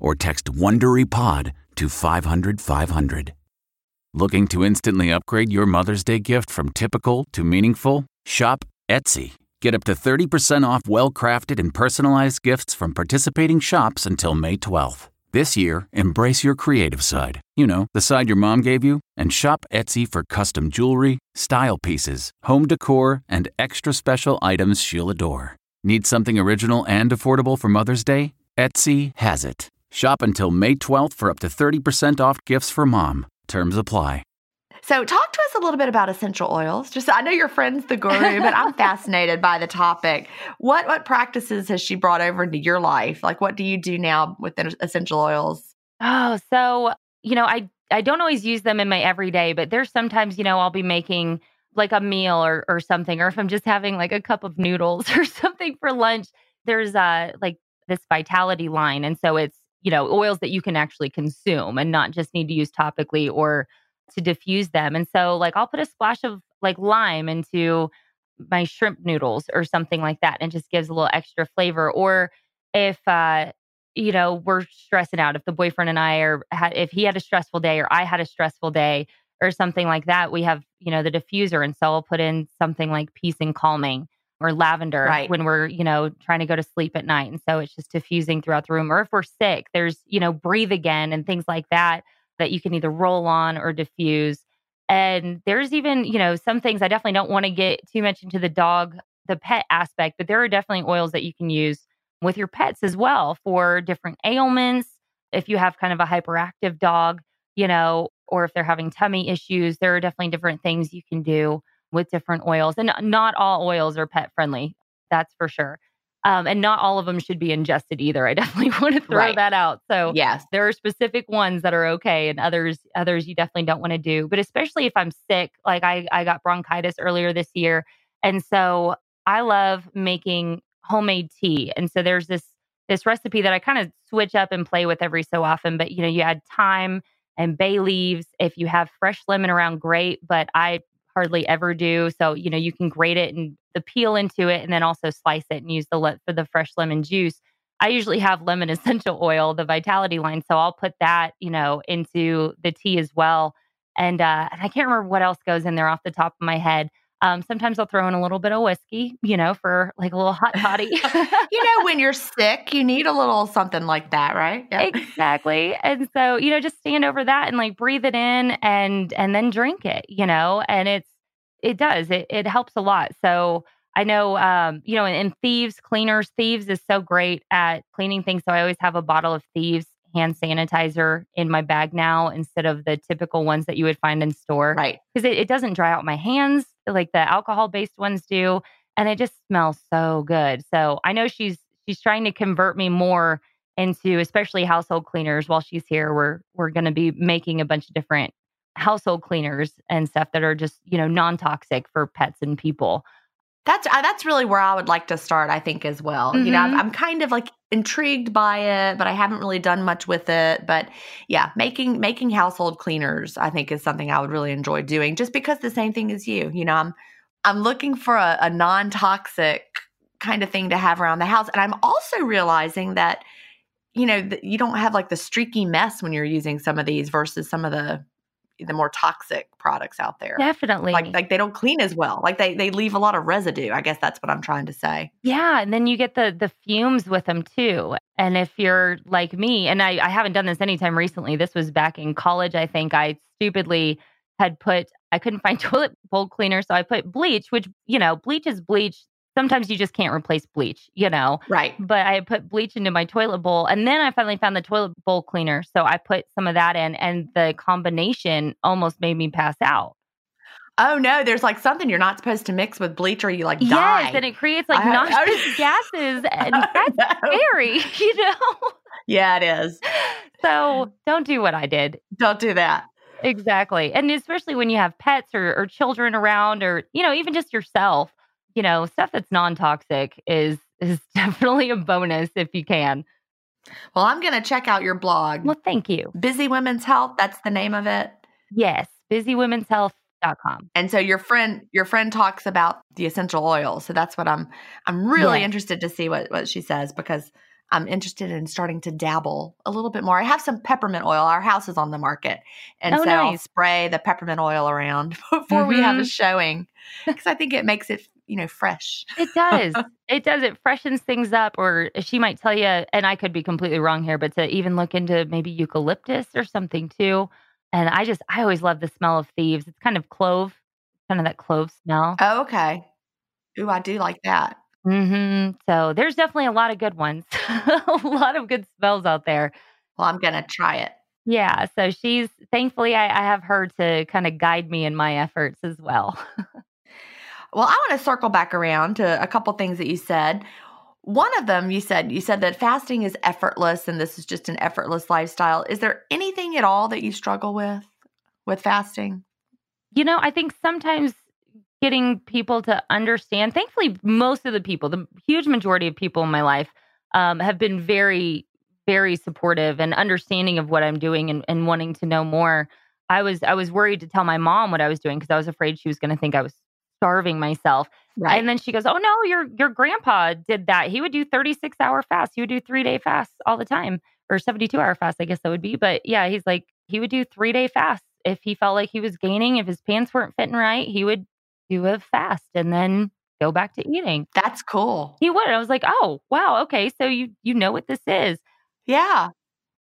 or text WonderyPod to 500 500. Looking to instantly upgrade your Mother's Day gift from typical to meaningful? Shop Etsy. Get up to 30% off well crafted and personalized gifts from participating shops until May 12th. This year, embrace your creative side. You know, the side your mom gave you, and shop Etsy for custom jewelry, style pieces, home decor, and extra special items she'll adore. Need something original and affordable for Mother's Day? Etsy has it. Shop until May 12th for up to 30% off gifts for mom. Terms apply. So, talk to us a little bit about essential oils. Just, I know your friend's the guru, but I'm [laughs] fascinated by the topic. What what practices has she brought over into your life? Like, what do you do now with the essential oils? Oh, so, you know, I I don't always use them in my everyday, but there's sometimes, you know, I'll be making like a meal or or something, or if I'm just having like a cup of noodles [laughs] or something for lunch, there's uh like this vitality line. And so it's, you know, oils that you can actually consume and not just need to use topically or to diffuse them. And so like I'll put a splash of like lime into my shrimp noodles or something like that and just gives a little extra flavor. Or if uh you know, we're stressing out. If the boyfriend and I are, had, if he had a stressful day or I had a stressful day or something like that, we have, you know, the diffuser. And so I'll put in something like peace and calming or lavender Right. when we're, you know, trying to go to sleep at night. And so it's just diffusing throughout the room. Or if we're sick, there's, you know, breathe again and things like that that you can either roll on or diffuse. And there's even, you know, some things I definitely don't want to get too much into the dog, the pet aspect, but there are definitely oils that you can use with your pets as well for different ailments. If you have kind of a hyperactive dog, you know, or if they're having tummy issues, there are definitely different things you can do with different oils. And not all oils are pet friendly, that's for sure. Um, and not all of them should be ingested either. I [laughs] definitely want to throw Right. that out. So Yes. there are specific ones that are okay and others others you definitely don't want to do but especially if i'm sick like i i got bronchitis earlier this year and so i love making homemade tea and so there's this this recipe that i kind of switch up and play with every so often but you know you add thyme and bay leaves if you have fresh lemon around great but i hardly ever do so you know you can grate it and the peel into it and then also slice it and use the le- for the fresh lemon juice I usually have lemon [laughs] essential oil, the vitality line. So I'll put that, you know, into the tea as well. And uh, and I can't remember what else goes in there off the top of my head. Um, sometimes I'll throw in a little bit of whiskey, you know, for like a little hot toddy. [laughs] you know, when you're sick, you need a little something like that, right? Yeah. exactly. And so, you know, just stand over that and like breathe it in and and then drink it, you know, and it's it does. It it helps a lot. So I know, um, you know, and Thieves Cleaners, Thieves is so great at cleaning things. So I always have a bottle of Thieves hand sanitizer in my bag now instead of the typical ones that you would find in store. Right. Because it, it doesn't dry out my hands like the alcohol based ones do. And it just smells so good. So I know she's she's trying to convert me more into especially household cleaners while she's here. We're we're gonna be making a bunch of different household cleaners and stuff that are just, you know, non-toxic for pets and people. That's uh, that's really where I would like to start. I think as well. Mm-hmm. You know, I'm, Mhm. I'm kind of like intrigued by it, but I haven't really done much with it. But yeah, making making household cleaners, I think, is something I would really enjoy doing. Just because the same thing as you. You know, I'm I'm looking for a, a non toxic kind of thing to have around the house, and I'm also realizing that you know you don't have like the streaky mess when you're using some of these versus some of the the more toxic products out there Definitely. like like they don't clean as well. Like they they leave a lot of residue. I guess that's what I'm trying to say. Yeah, and then you get the the fumes with them too. And if you're like me, and I, I haven't done this anytime recently, this was back in college. I think I stupidly had put I couldn't find [laughs] toilet bowl cleaner, so I put bleach, which you know, bleach is bleach. Sometimes you just can't replace bleach, you know. Right. But I put bleach into my toilet bowl, and then I finally found the toilet bowl cleaner, so I put some of that in, and the combination almost made me pass out. Oh no, there's like something you're not supposed to mix with bleach or you like die. Yes, and it creates like I- I- [laughs] gases, and that's No. scary, [laughs] you know. Yeah, it is. So don't do what I did. Don't do that. Exactly. And especially when you have pets or, or children around or, you know, even just yourself, you know, stuff that's non-toxic is [laughs] is definitely a bonus if you can. Well, I'm gonna check out your blog. Well, thank you. Busy Women's Health, that's the name of it. Yes. busy women's Busywomenshealth.com. And so your friend your friend talks about the essential oils. So that's what I'm I'm really Yes. interested to see what, what she says because I'm interested in starting to dabble a little bit more. I have some peppermint oil. Our house is on the market. And Oh, so I'll spray the peppermint oil around [laughs] before we have a Mhm. showing. Because I think it makes it, you know, fresh. It does. [laughs] it does. It freshens things up. Or she might tell you, and I could be completely wrong here, but to even look into maybe eucalyptus or something too. And I just, I always love the smell of thieves. It's kind of clove, kind of that clove smell. Oh, okay. Ooh, I do like that. hmm So there's definitely a lot of good ones, [laughs] a lot of good smells out there. Well, I'm gonna try it. Yeah. So she's thankfully I, I have her to kind of guide me in my efforts as well. [laughs] Well, I want to circle back around to a couple things that you said. One of them you said you said that fasting is effortless and this is just an effortless lifestyle. Is there anything at all that you struggle with with fasting? you know, I think sometimes getting people to understand, thankfully, most of the people, the huge majority of people in my life, um, have been very, very supportive and understanding of what I'm doing and, and wanting to know more. I was I was worried to tell my mom what I was doing because I was afraid she was going to think I was starving myself. Right. And then she goes, "Oh no, your your grandpa did that. He would do 36 hour fasts. He would do 3-day fasts all the time or 72 hour fast, I guess that would be. But yeah, he's like he would do 3-day fasts if he felt like he was gaining, if his pants weren't fitting right, he would do a fast and then go back to eating. That's cool. He would. I was like, "Oh, wow, okay, so you you know what this is." Yeah.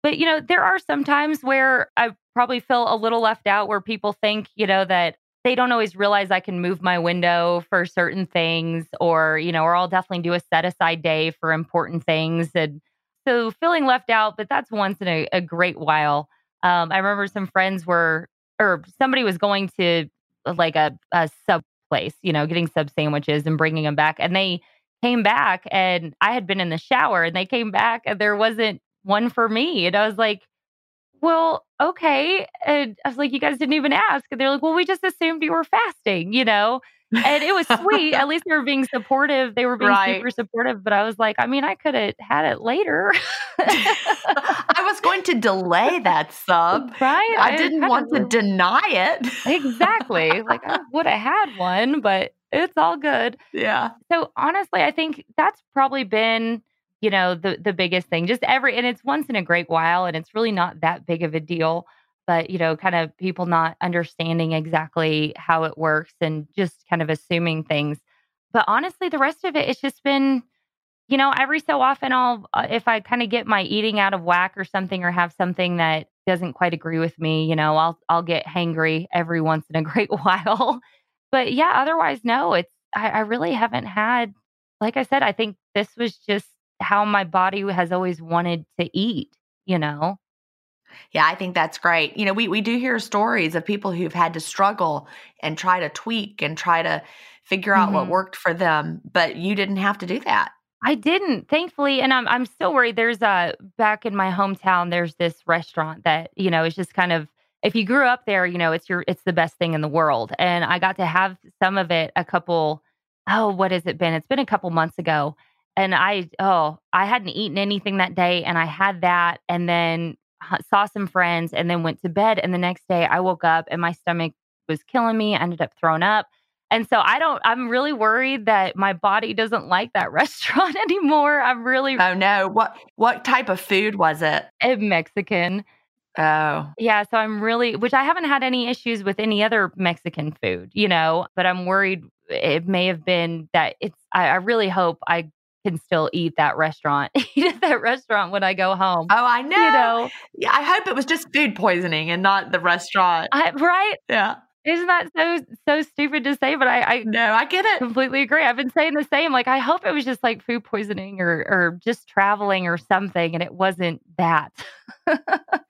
But you know, there are some times where I probably feel a little left out where people think, you know, that they don't always realize I can move my window for certain things or, you know, or I'll definitely do a set aside day for important things. And so feeling left out, but that's once in a, a great while. Um, I remember some friends were, or somebody was going to uh, like a, a sub place, you know, getting sub sandwiches and bringing them back. And they came back and I had been in the shower and they came back and there wasn't one for me. And I was like, well, okay. And I was like, you guys didn't even ask. And they're like, well, we just assumed you were fasting, you know? And it was sweet. At least they were being supportive. They were being Right. super supportive. But I was like, I mean, I could have had it later. I was going to delay that sub. [laughs] right? I didn't kinda want to deny it. exactly. Like I would have had one, but it's all good. [laughs] yeah. So honestly, I think that's probably been, you know, the the biggest thing. Just every and it's once in a great while and it's really not that big of a deal, but you know, kind of people not understanding exactly how it works and just kind of assuming things. But honestly, the rest of it it's just been you know, every so often I'll uh, if I kind of get my eating out of whack or something or have something that doesn't quite agree with me, you know, I'll I'll get hangry every once in a [laughs] great while. But yeah, otherwise no, it's I, I really haven't had, like I said, I think this was just how my body has always wanted to eat, you know? Yeah, I think that's great. You know, we, we do hear stories of people who've had to struggle and try to tweak and try to figure out what Mhm. worked for them, but you didn't have to do that. I didn't, thankfully, and I'm I'm still worried. There's a back in my hometown. There's this restaurant that you know is just kind of if you grew up there, you know it's your it's the best thing in the world. And I got to have some of it a couple. Oh, what has it been? It's been a couple months ago, and I oh I hadn't eaten anything that day, and I had that, and then saw some friends, and then went to bed. And the next day, I woke up and my stomach was killing me. I ended up throwing up. And so I don't, I'm really worried that my body doesn't like that [laughs] restaurant anymore. I'm really Oh no. What what type of food was it? a Mexican. Oh. Yeah. So I'm really, which I haven't had any issues with any other Mexican food, you know, but I'm worried it may have been that it's, I, I really hope I can still eat that restaurant, [laughs] eat at that restaurant when I go home. Oh, I know. You know, Yeah, I hope it was just food poisoning and not the restaurant. I, right? Yeah. Isn't that so, so stupid to say? But I, I No, I get it. completely agree. I've been saying the same. Like, I hope it was just like food poisoning or, or just traveling or something, and it wasn't that. [laughs]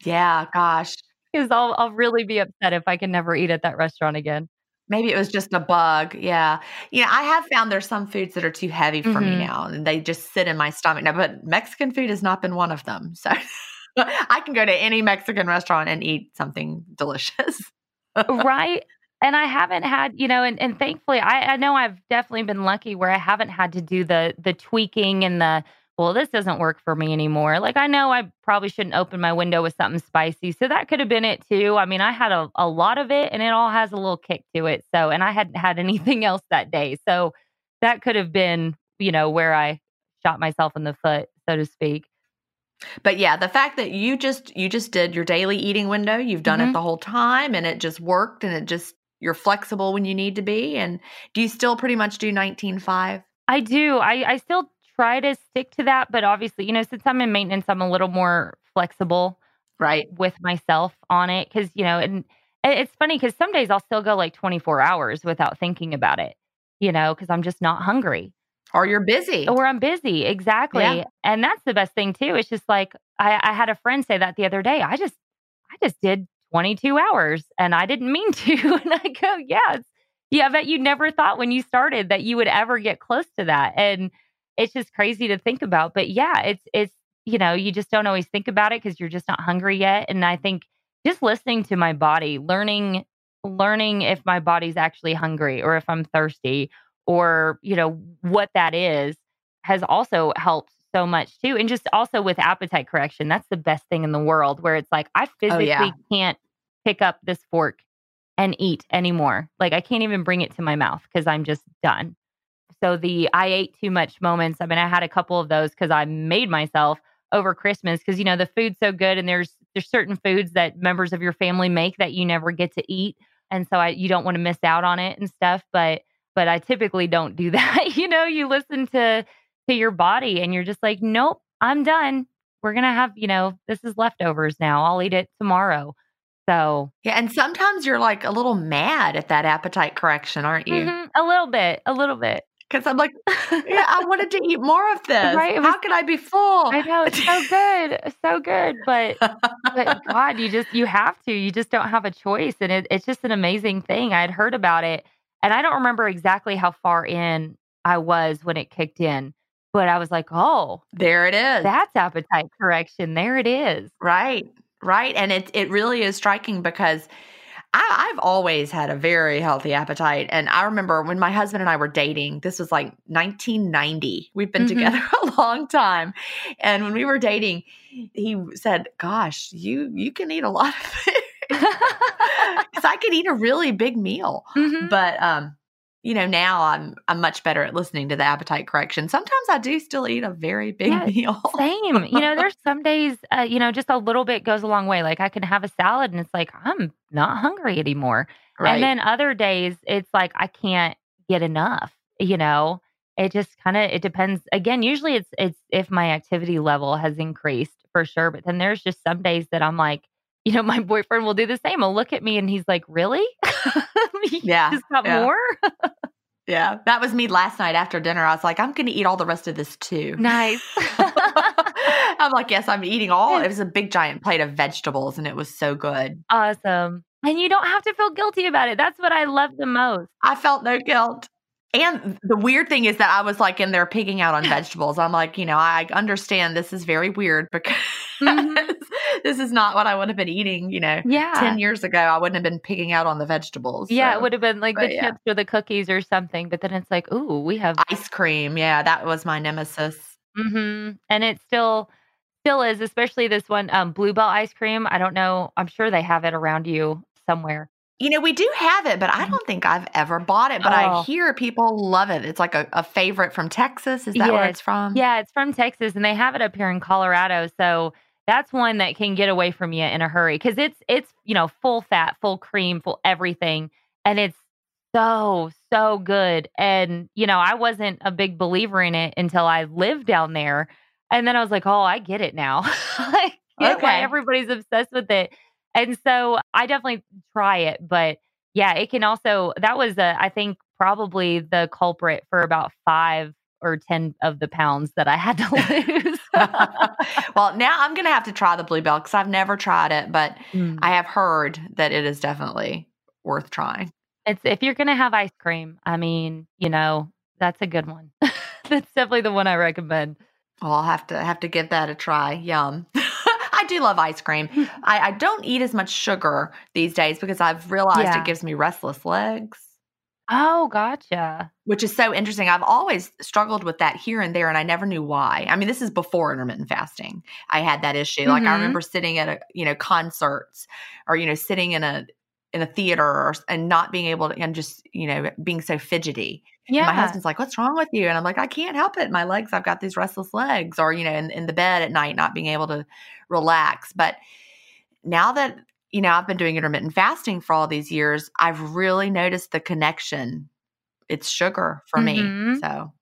Yeah, gosh. Because I'll, I'll really be upset if I can never eat at that restaurant again. Maybe it was just a bug. Yeah. You know, I have found there's some foods that are too heavy for me Mhm. now and they just sit in my stomach now, but Mexican food has not been one of them. So [laughs] I can go to any Mexican restaurant and eat something delicious. right and i haven't had you know and, and thankfully I, I know i've definitely been lucky where i haven't had to do the the tweaking and the well this doesn't work for me anymore like i know i probably shouldn't open my window with something spicy so that could have been it too i mean i had a, a lot of it and it all has a little kick to it so and i hadn't had [laughs] anything else that day so that could have been you know where i shot myself in the foot so to speak But yeah, the fact that you just you just did your daily eating window, you've done it Mhm. the whole time and it just worked and it just you're flexible when you need to be. And do you still pretty much do 19.5? I do. I, I still try to stick to that, but obviously, you know, since I'm in maintenance, I'm a little more flexible Right. with myself on it because, you know, and it's funny because some days I'll still go like 24 hours without thinking about it, you know, because I'm just not hungry Or you're busy. or I'm busy. Exactly. Yeah. And that's the best thing too. It's just like I, I had a friend say that the other day. I just, I just did 22 hours and I didn't mean [laughs] to. And I go, yeah, yeah, I bet you never thought when you started that you would ever get close to that. And it's just crazy to think about. But yeah, it's, it's, you know, you just don't always think about it because you're just not hungry yet. And I think just listening to my body, learning, learning if my body's actually hungry or if I'm thirsty or, you know, what that is has also helped so much too. And just also with appetite correction, that's the best thing in the world where it's like I oh, physically yeah. can't pick up this fork and eat anymore. Like I can't even bring it to my mouth because I'm just done. So the I ate too much moments, I mean, I had a couple of those because I made myself over Christmas because you know the food's so good and there's there's certain foods that members of your family make that you never get to eat. And so I you don't want to miss out on it and stuff. But but I typically don't do [laughs] that. you know, you listen to to your body and you're just like, nope, I'm done. We're gonna have, you know, this is leftovers now. I'll eat it tomorrow. So Yeah, and sometimes you're like a little mad at that appetite correction, aren't you? mhm, a little bit, a little bit. Because I'm like, [laughs] yeah, I wanted to eat more of [laughs] this. Right, it How was- could I be full? I know it's so good, so good, but but [laughs] God, you just you have to. You just don't have a choice, and it, it's just an amazing thing. I had heard about it, and I don't remember exactly how far in I was when it kicked in, but I was like, oh, there it is. that's appetite correction. There it is. Right, right. And it it really is striking because I, I've always had a very healthy appetite. And I remember when my husband and I were dating, this was like 1990. We've been Mhm. together [laughs] a long time. And when we were dating, he said, Gosh, you you can eat a lot of food. [laughs] Because I could eat a really big meal. Mhm. But um, you know, now I'm I'm much better at listening to the appetite correction. Sometimes I do still eat a very big Yeah, meal. Same. You know, there's [laughs] some days, uh, you know, just a little bit goes a long way. Like I can have a salad and it's like, I'm not hungry anymore. right. And then other days, it's like I can't get enough. You know, it just kind of it depends. Again, usually it's it's if my activity level has increased for sure. But then there's just some days that I'm like, you know, [laughs] my boyfriend will do the same. He'll look at me and he's like, "Really? [laughs] Yeah, just got yeah. more." Yeah, that was me last night after dinner. I was like, I'm going to eat all the rest of this too. Nice. [laughs] I'm like, yes, I'm eating all. It was a big giant plate of vegetables and it was so good. awesome. And you don't have to feel guilty about it. That's what I love the most. I felt no guilt. And the weird thing is that I was like in there picking out on [laughs] vegetables. I'm like, you know, I understand this is very weird because Mhm. [laughs] this is not what I would have been eating, you know. Yeah. 10 years ago, I wouldn't have been picking out on the vegetables. yeah, so. it would have been like but the yeah. chips or the cookies or something. But then it's like, ooh, we have Ice cream. Yeah, that was my nemesis. hmm And it still still is, especially this one, um, Blue Bell ice cream. I don't know. I'm sure they have it around you somewhere. You know, we do have it, but I don't think I've ever bought it. But I Mm-hmm. Oh. hear people love it. It's like a, a favorite from Texas. Is that where it's from? Yeah, it's from Texas and they have it up here in Colorado. So that's one that can get away from you in a hurry because it's it's you know full fat, full cream, full everything, and it's so so good. And you know, I wasn't a big believer in it until I lived down there, and then I was like, oh, I get it now. [laughs] like, get why everybody's obsessed with it. And so I definitely try it, but yeah, it can also. That was a, I think probably the culprit for about five or ten of the pounds that I had to [laughs] lose. [laughs] well, now I'm going to have to try the Blue Bell because I've never tried it, but Mm. I have heard that it is definitely worth trying. It's if you're gonna have ice cream, I mean, you know, that's a good one. [laughs] that's definitely the one I recommend. Well, I'll have to have to give that a try. Yum. I do love ice cream. I, I don't eat as much sugar these days because I've realized Yeah. it gives me restless legs. Oh, gotcha. which is so interesting. I've always struggled with that here and there, and I never knew why. I mean, this is before intermittent fasting. I had that issue. Like I Mhm. remember sitting at a you know concerts, or you know sitting in a in a theater, or, and not being able to, and just you know being so fidgety. Yeah. my husband's like, "What's wrong with you?" And I'm like, "I can't help it. My legs. I've got these restless legs." Or you know, in, in the bed at night, not being able to relax. But now that you know I've been doing intermittent fasting for all these years, I've really noticed the connection. It's sugar for me. Mhm. So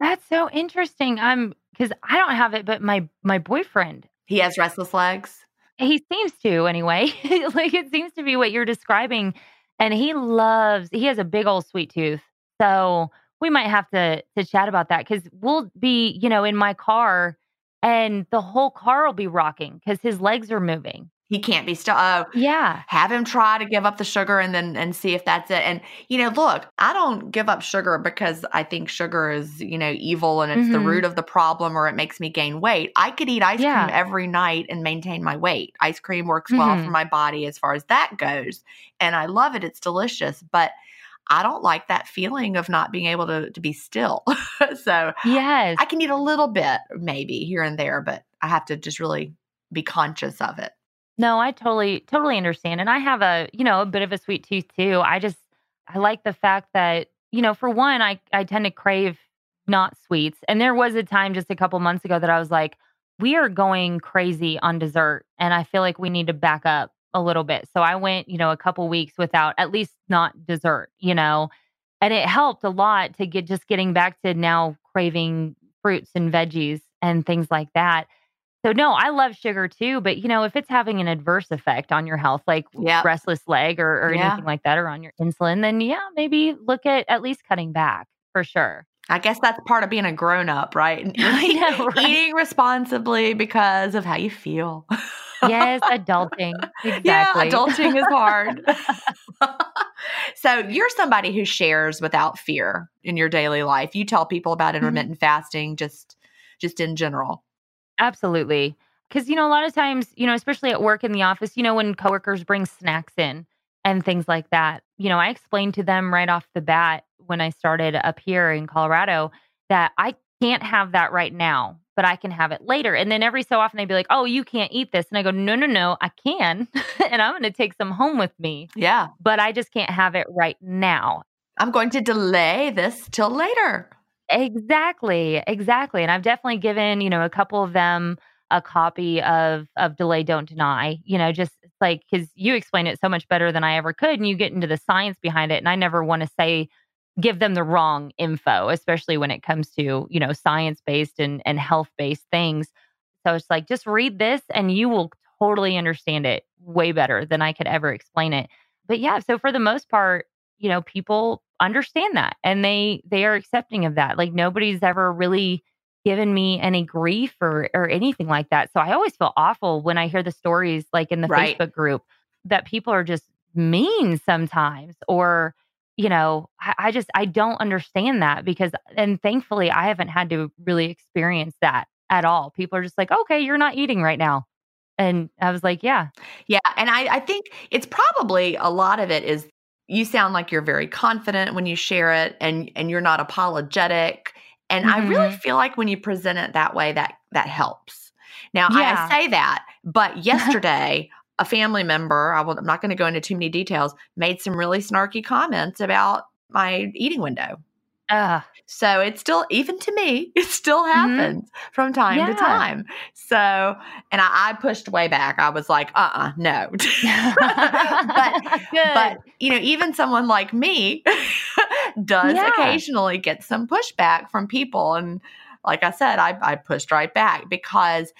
That's so interesting. I'm because I don't have it, but my my boyfriend, he has restless legs. he seems to anyway. [laughs] like it seems to be what you're describing. And he loves he has a big old sweet tooth. So we might have to to chat about that because we'll be, you know, in my car and the whole car will be rocking because his legs are moving. He can't be still. Oh, Yeah. have him try to give up the sugar and then and see if that's it. And you know, look, I don't give up sugar because I think sugar is you know evil and it's the Mhm. root of the problem or it makes me gain weight. I could eat ice Yeah. cream every night and maintain my weight. Ice cream works well Mhm. for my body as far as that goes, and I love it. It's delicious, but. I don't like that feeling of not being able to, to be still. [laughs] so Yes. I can eat a little bit, maybe here and there, but I have to just really be conscious of it. No, I totally totally understand. And I have a, you know, a bit of a sweet tooth too. I just I like the fact that, you know, for one, I I tend to crave not sweets. And there was a time just a couple months ago that I was like, we are going crazy on dessert and I feel like we need to back up a little bit. So I went, you know, a couple weeks without at least not dessert, you know. And it helped a lot to get just getting back to now craving fruits and veggies and things like that. So no, I love sugar too, but you know, if it's having an adverse effect on your health, like Yep. restless leg or, or Yeah. anything like that, or on your insulin, then yeah, maybe look at at least cutting back for sure. I guess that's part of being a grown up, right? [laughs] [laughs] Know, right? Eating responsibly because of how you feel. Yes, adulting. Exactly. Yeah, adulting is hard. [laughs] [laughs] so you're somebody who shares without fear in your daily life. You tell people about Mm-hmm. intermittent fasting just just in general. Absolutely. Because, you know, a lot of times, you know, especially at work in the office, you know, when coworkers bring snacks in and things like that, you know, I explained to them right off the bat when I started up here in Colorado that I can't have that right now, but I can have it later. And then every so often they'd be like, oh, you can't eat this. And I go, no, no, no, I can. [laughs] and I'm going to take some home with me, Yeah. but I just can't have it right now. I'm going to delay this till later. Exactly, exactly. And I've definitely given, you know, a couple of them a copy of of Delay Don't Deny, you know, just like cuz you explain it so much better than I ever could and you get into the science behind it and I never want to say give them the wrong info, especially when it comes to, you know, science-based and and health-based things. So it's like just read this and you will totally understand it way better than I could ever explain it. But yeah, so for the most part, you know, people understand that and they they are accepting of that. Like nobody's ever really given me any grief or or anything like that. So I always feel awful when I hear the stories like in the Right. Facebook group that people are just mean sometimes or you know, I, I just I don't understand that because and thankfully I haven't had to really experience that at all. People are just like, okay, you're not eating right now. And I was like, yeah, Yeah, and I, I think it's probably a lot of it is you sound like you're very confident when you share it, and and you're not apologetic. And I really Mhm. feel like when you present it that way, that that helps. Now Yeah. I say that, but [laughs] yesterday a family member, I will, I'm not going to go into too many details, made some really snarky comments about my eating window. uh, So it's still, even to me, [laughs] it still happens from time to time. So, and I, I pushed way back. I was like, uh uh no. [laughs] but, [laughs] but, you know, even someone like me does Yeah. occasionally get some pushback from people. And like I said, I, I pushed right back because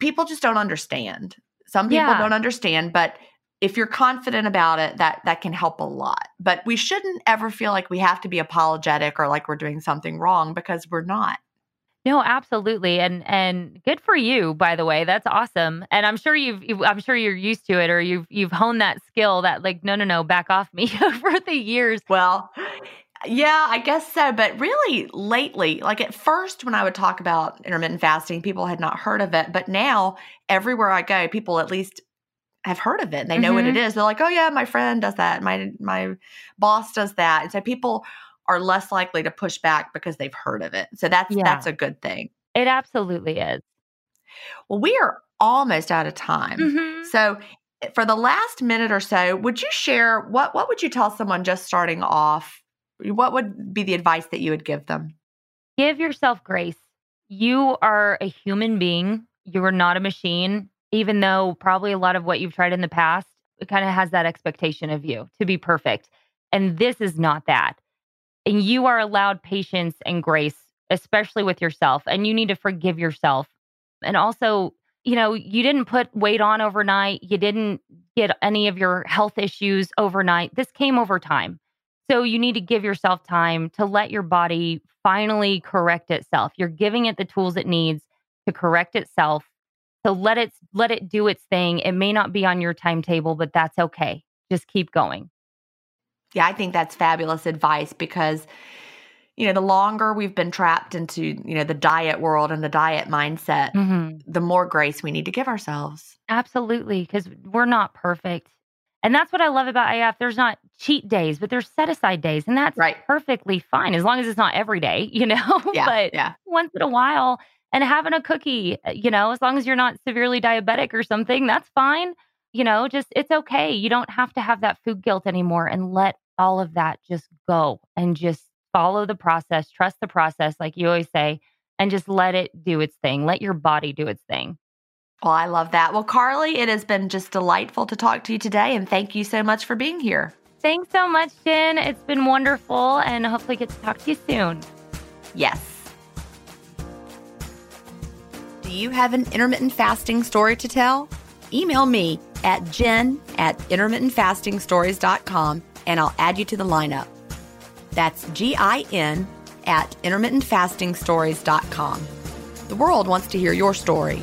people just don't understand. Some people Yeah. don't understand, but if you're confident about it, that that can help a lot. But we shouldn't ever feel like we have to be apologetic or like we're doing something wrong because we're not. No, absolutely, and and good for you, by the way. That's awesome, and I'm sure you've, I'm sure you're used to it, or you've you've honed that skill. That like, no, no, no, back off me [laughs] over the years. Well, yeah, I guess so. But really, lately, like at first, when I would talk about intermittent fasting, people had not heard of it. But now, everywhere I go, people at least have heard of it and they know what it is. They're like, "Oh yeah, my friend does that. My my boss does that." And so people are less likely to push back because they've heard of it. So that's Yeah. that's a good thing. It absolutely is. Well, we are almost out of time. Mhm. So, eh, for the last minute or so, would you share what what would you tell someone just starting off? What would be the advice that you would give them? Give yourself grace. You are a human being. You are not a machine. Even though probably a lot of what you've tried in the past, it kind of has that expectation of you to be perfect, and this is not that. And you are allowed patience and grace, especially with yourself. And you need to forgive yourself. And also, you know, you didn't put weight on overnight. You didn't get any of your health issues overnight. This came over time. So you need to give yourself time to let your body finally correct itself. You're giving it the tools it needs to correct itself, to let it let it do its thing. It may not be on your timetable, but that's okay. Just keep going. Yeah, I think that's fabulous advice because you know, the longer we've been trapped into, you know, the diet world and the diet mindset, Mhm. the more grace we need to give ourselves. Absolutely, because we're not perfect. And that's what I love about AF. There's not cheat days, but there's set aside days. And that's Right. perfectly fine as long as it's not every day, [laughs] you know? Yeah. but yeah. once in a while and having a cookie, uh, you know, as long as you're not severely diabetic or something, that's fine. You know, just it's okay. You don't have to have that food guilt anymore and let all of that just go and just follow the process, trust the process, like you always say, and just let it do its thing. Let your body do its thing. Well, I love that. Well, Carly, it has been just delightful to talk to you today and thank you so much for being here. Thanks so much, Gin. It's been wonderful and hopefully get to talk to you soon. Yes. Do you have an intermittent fasting story to tell? Email me at gin at intermittentfastingstories.com and I'll add you to the lineup. That's G I N at intermittentfastingstories.com. The world wants to hear your story.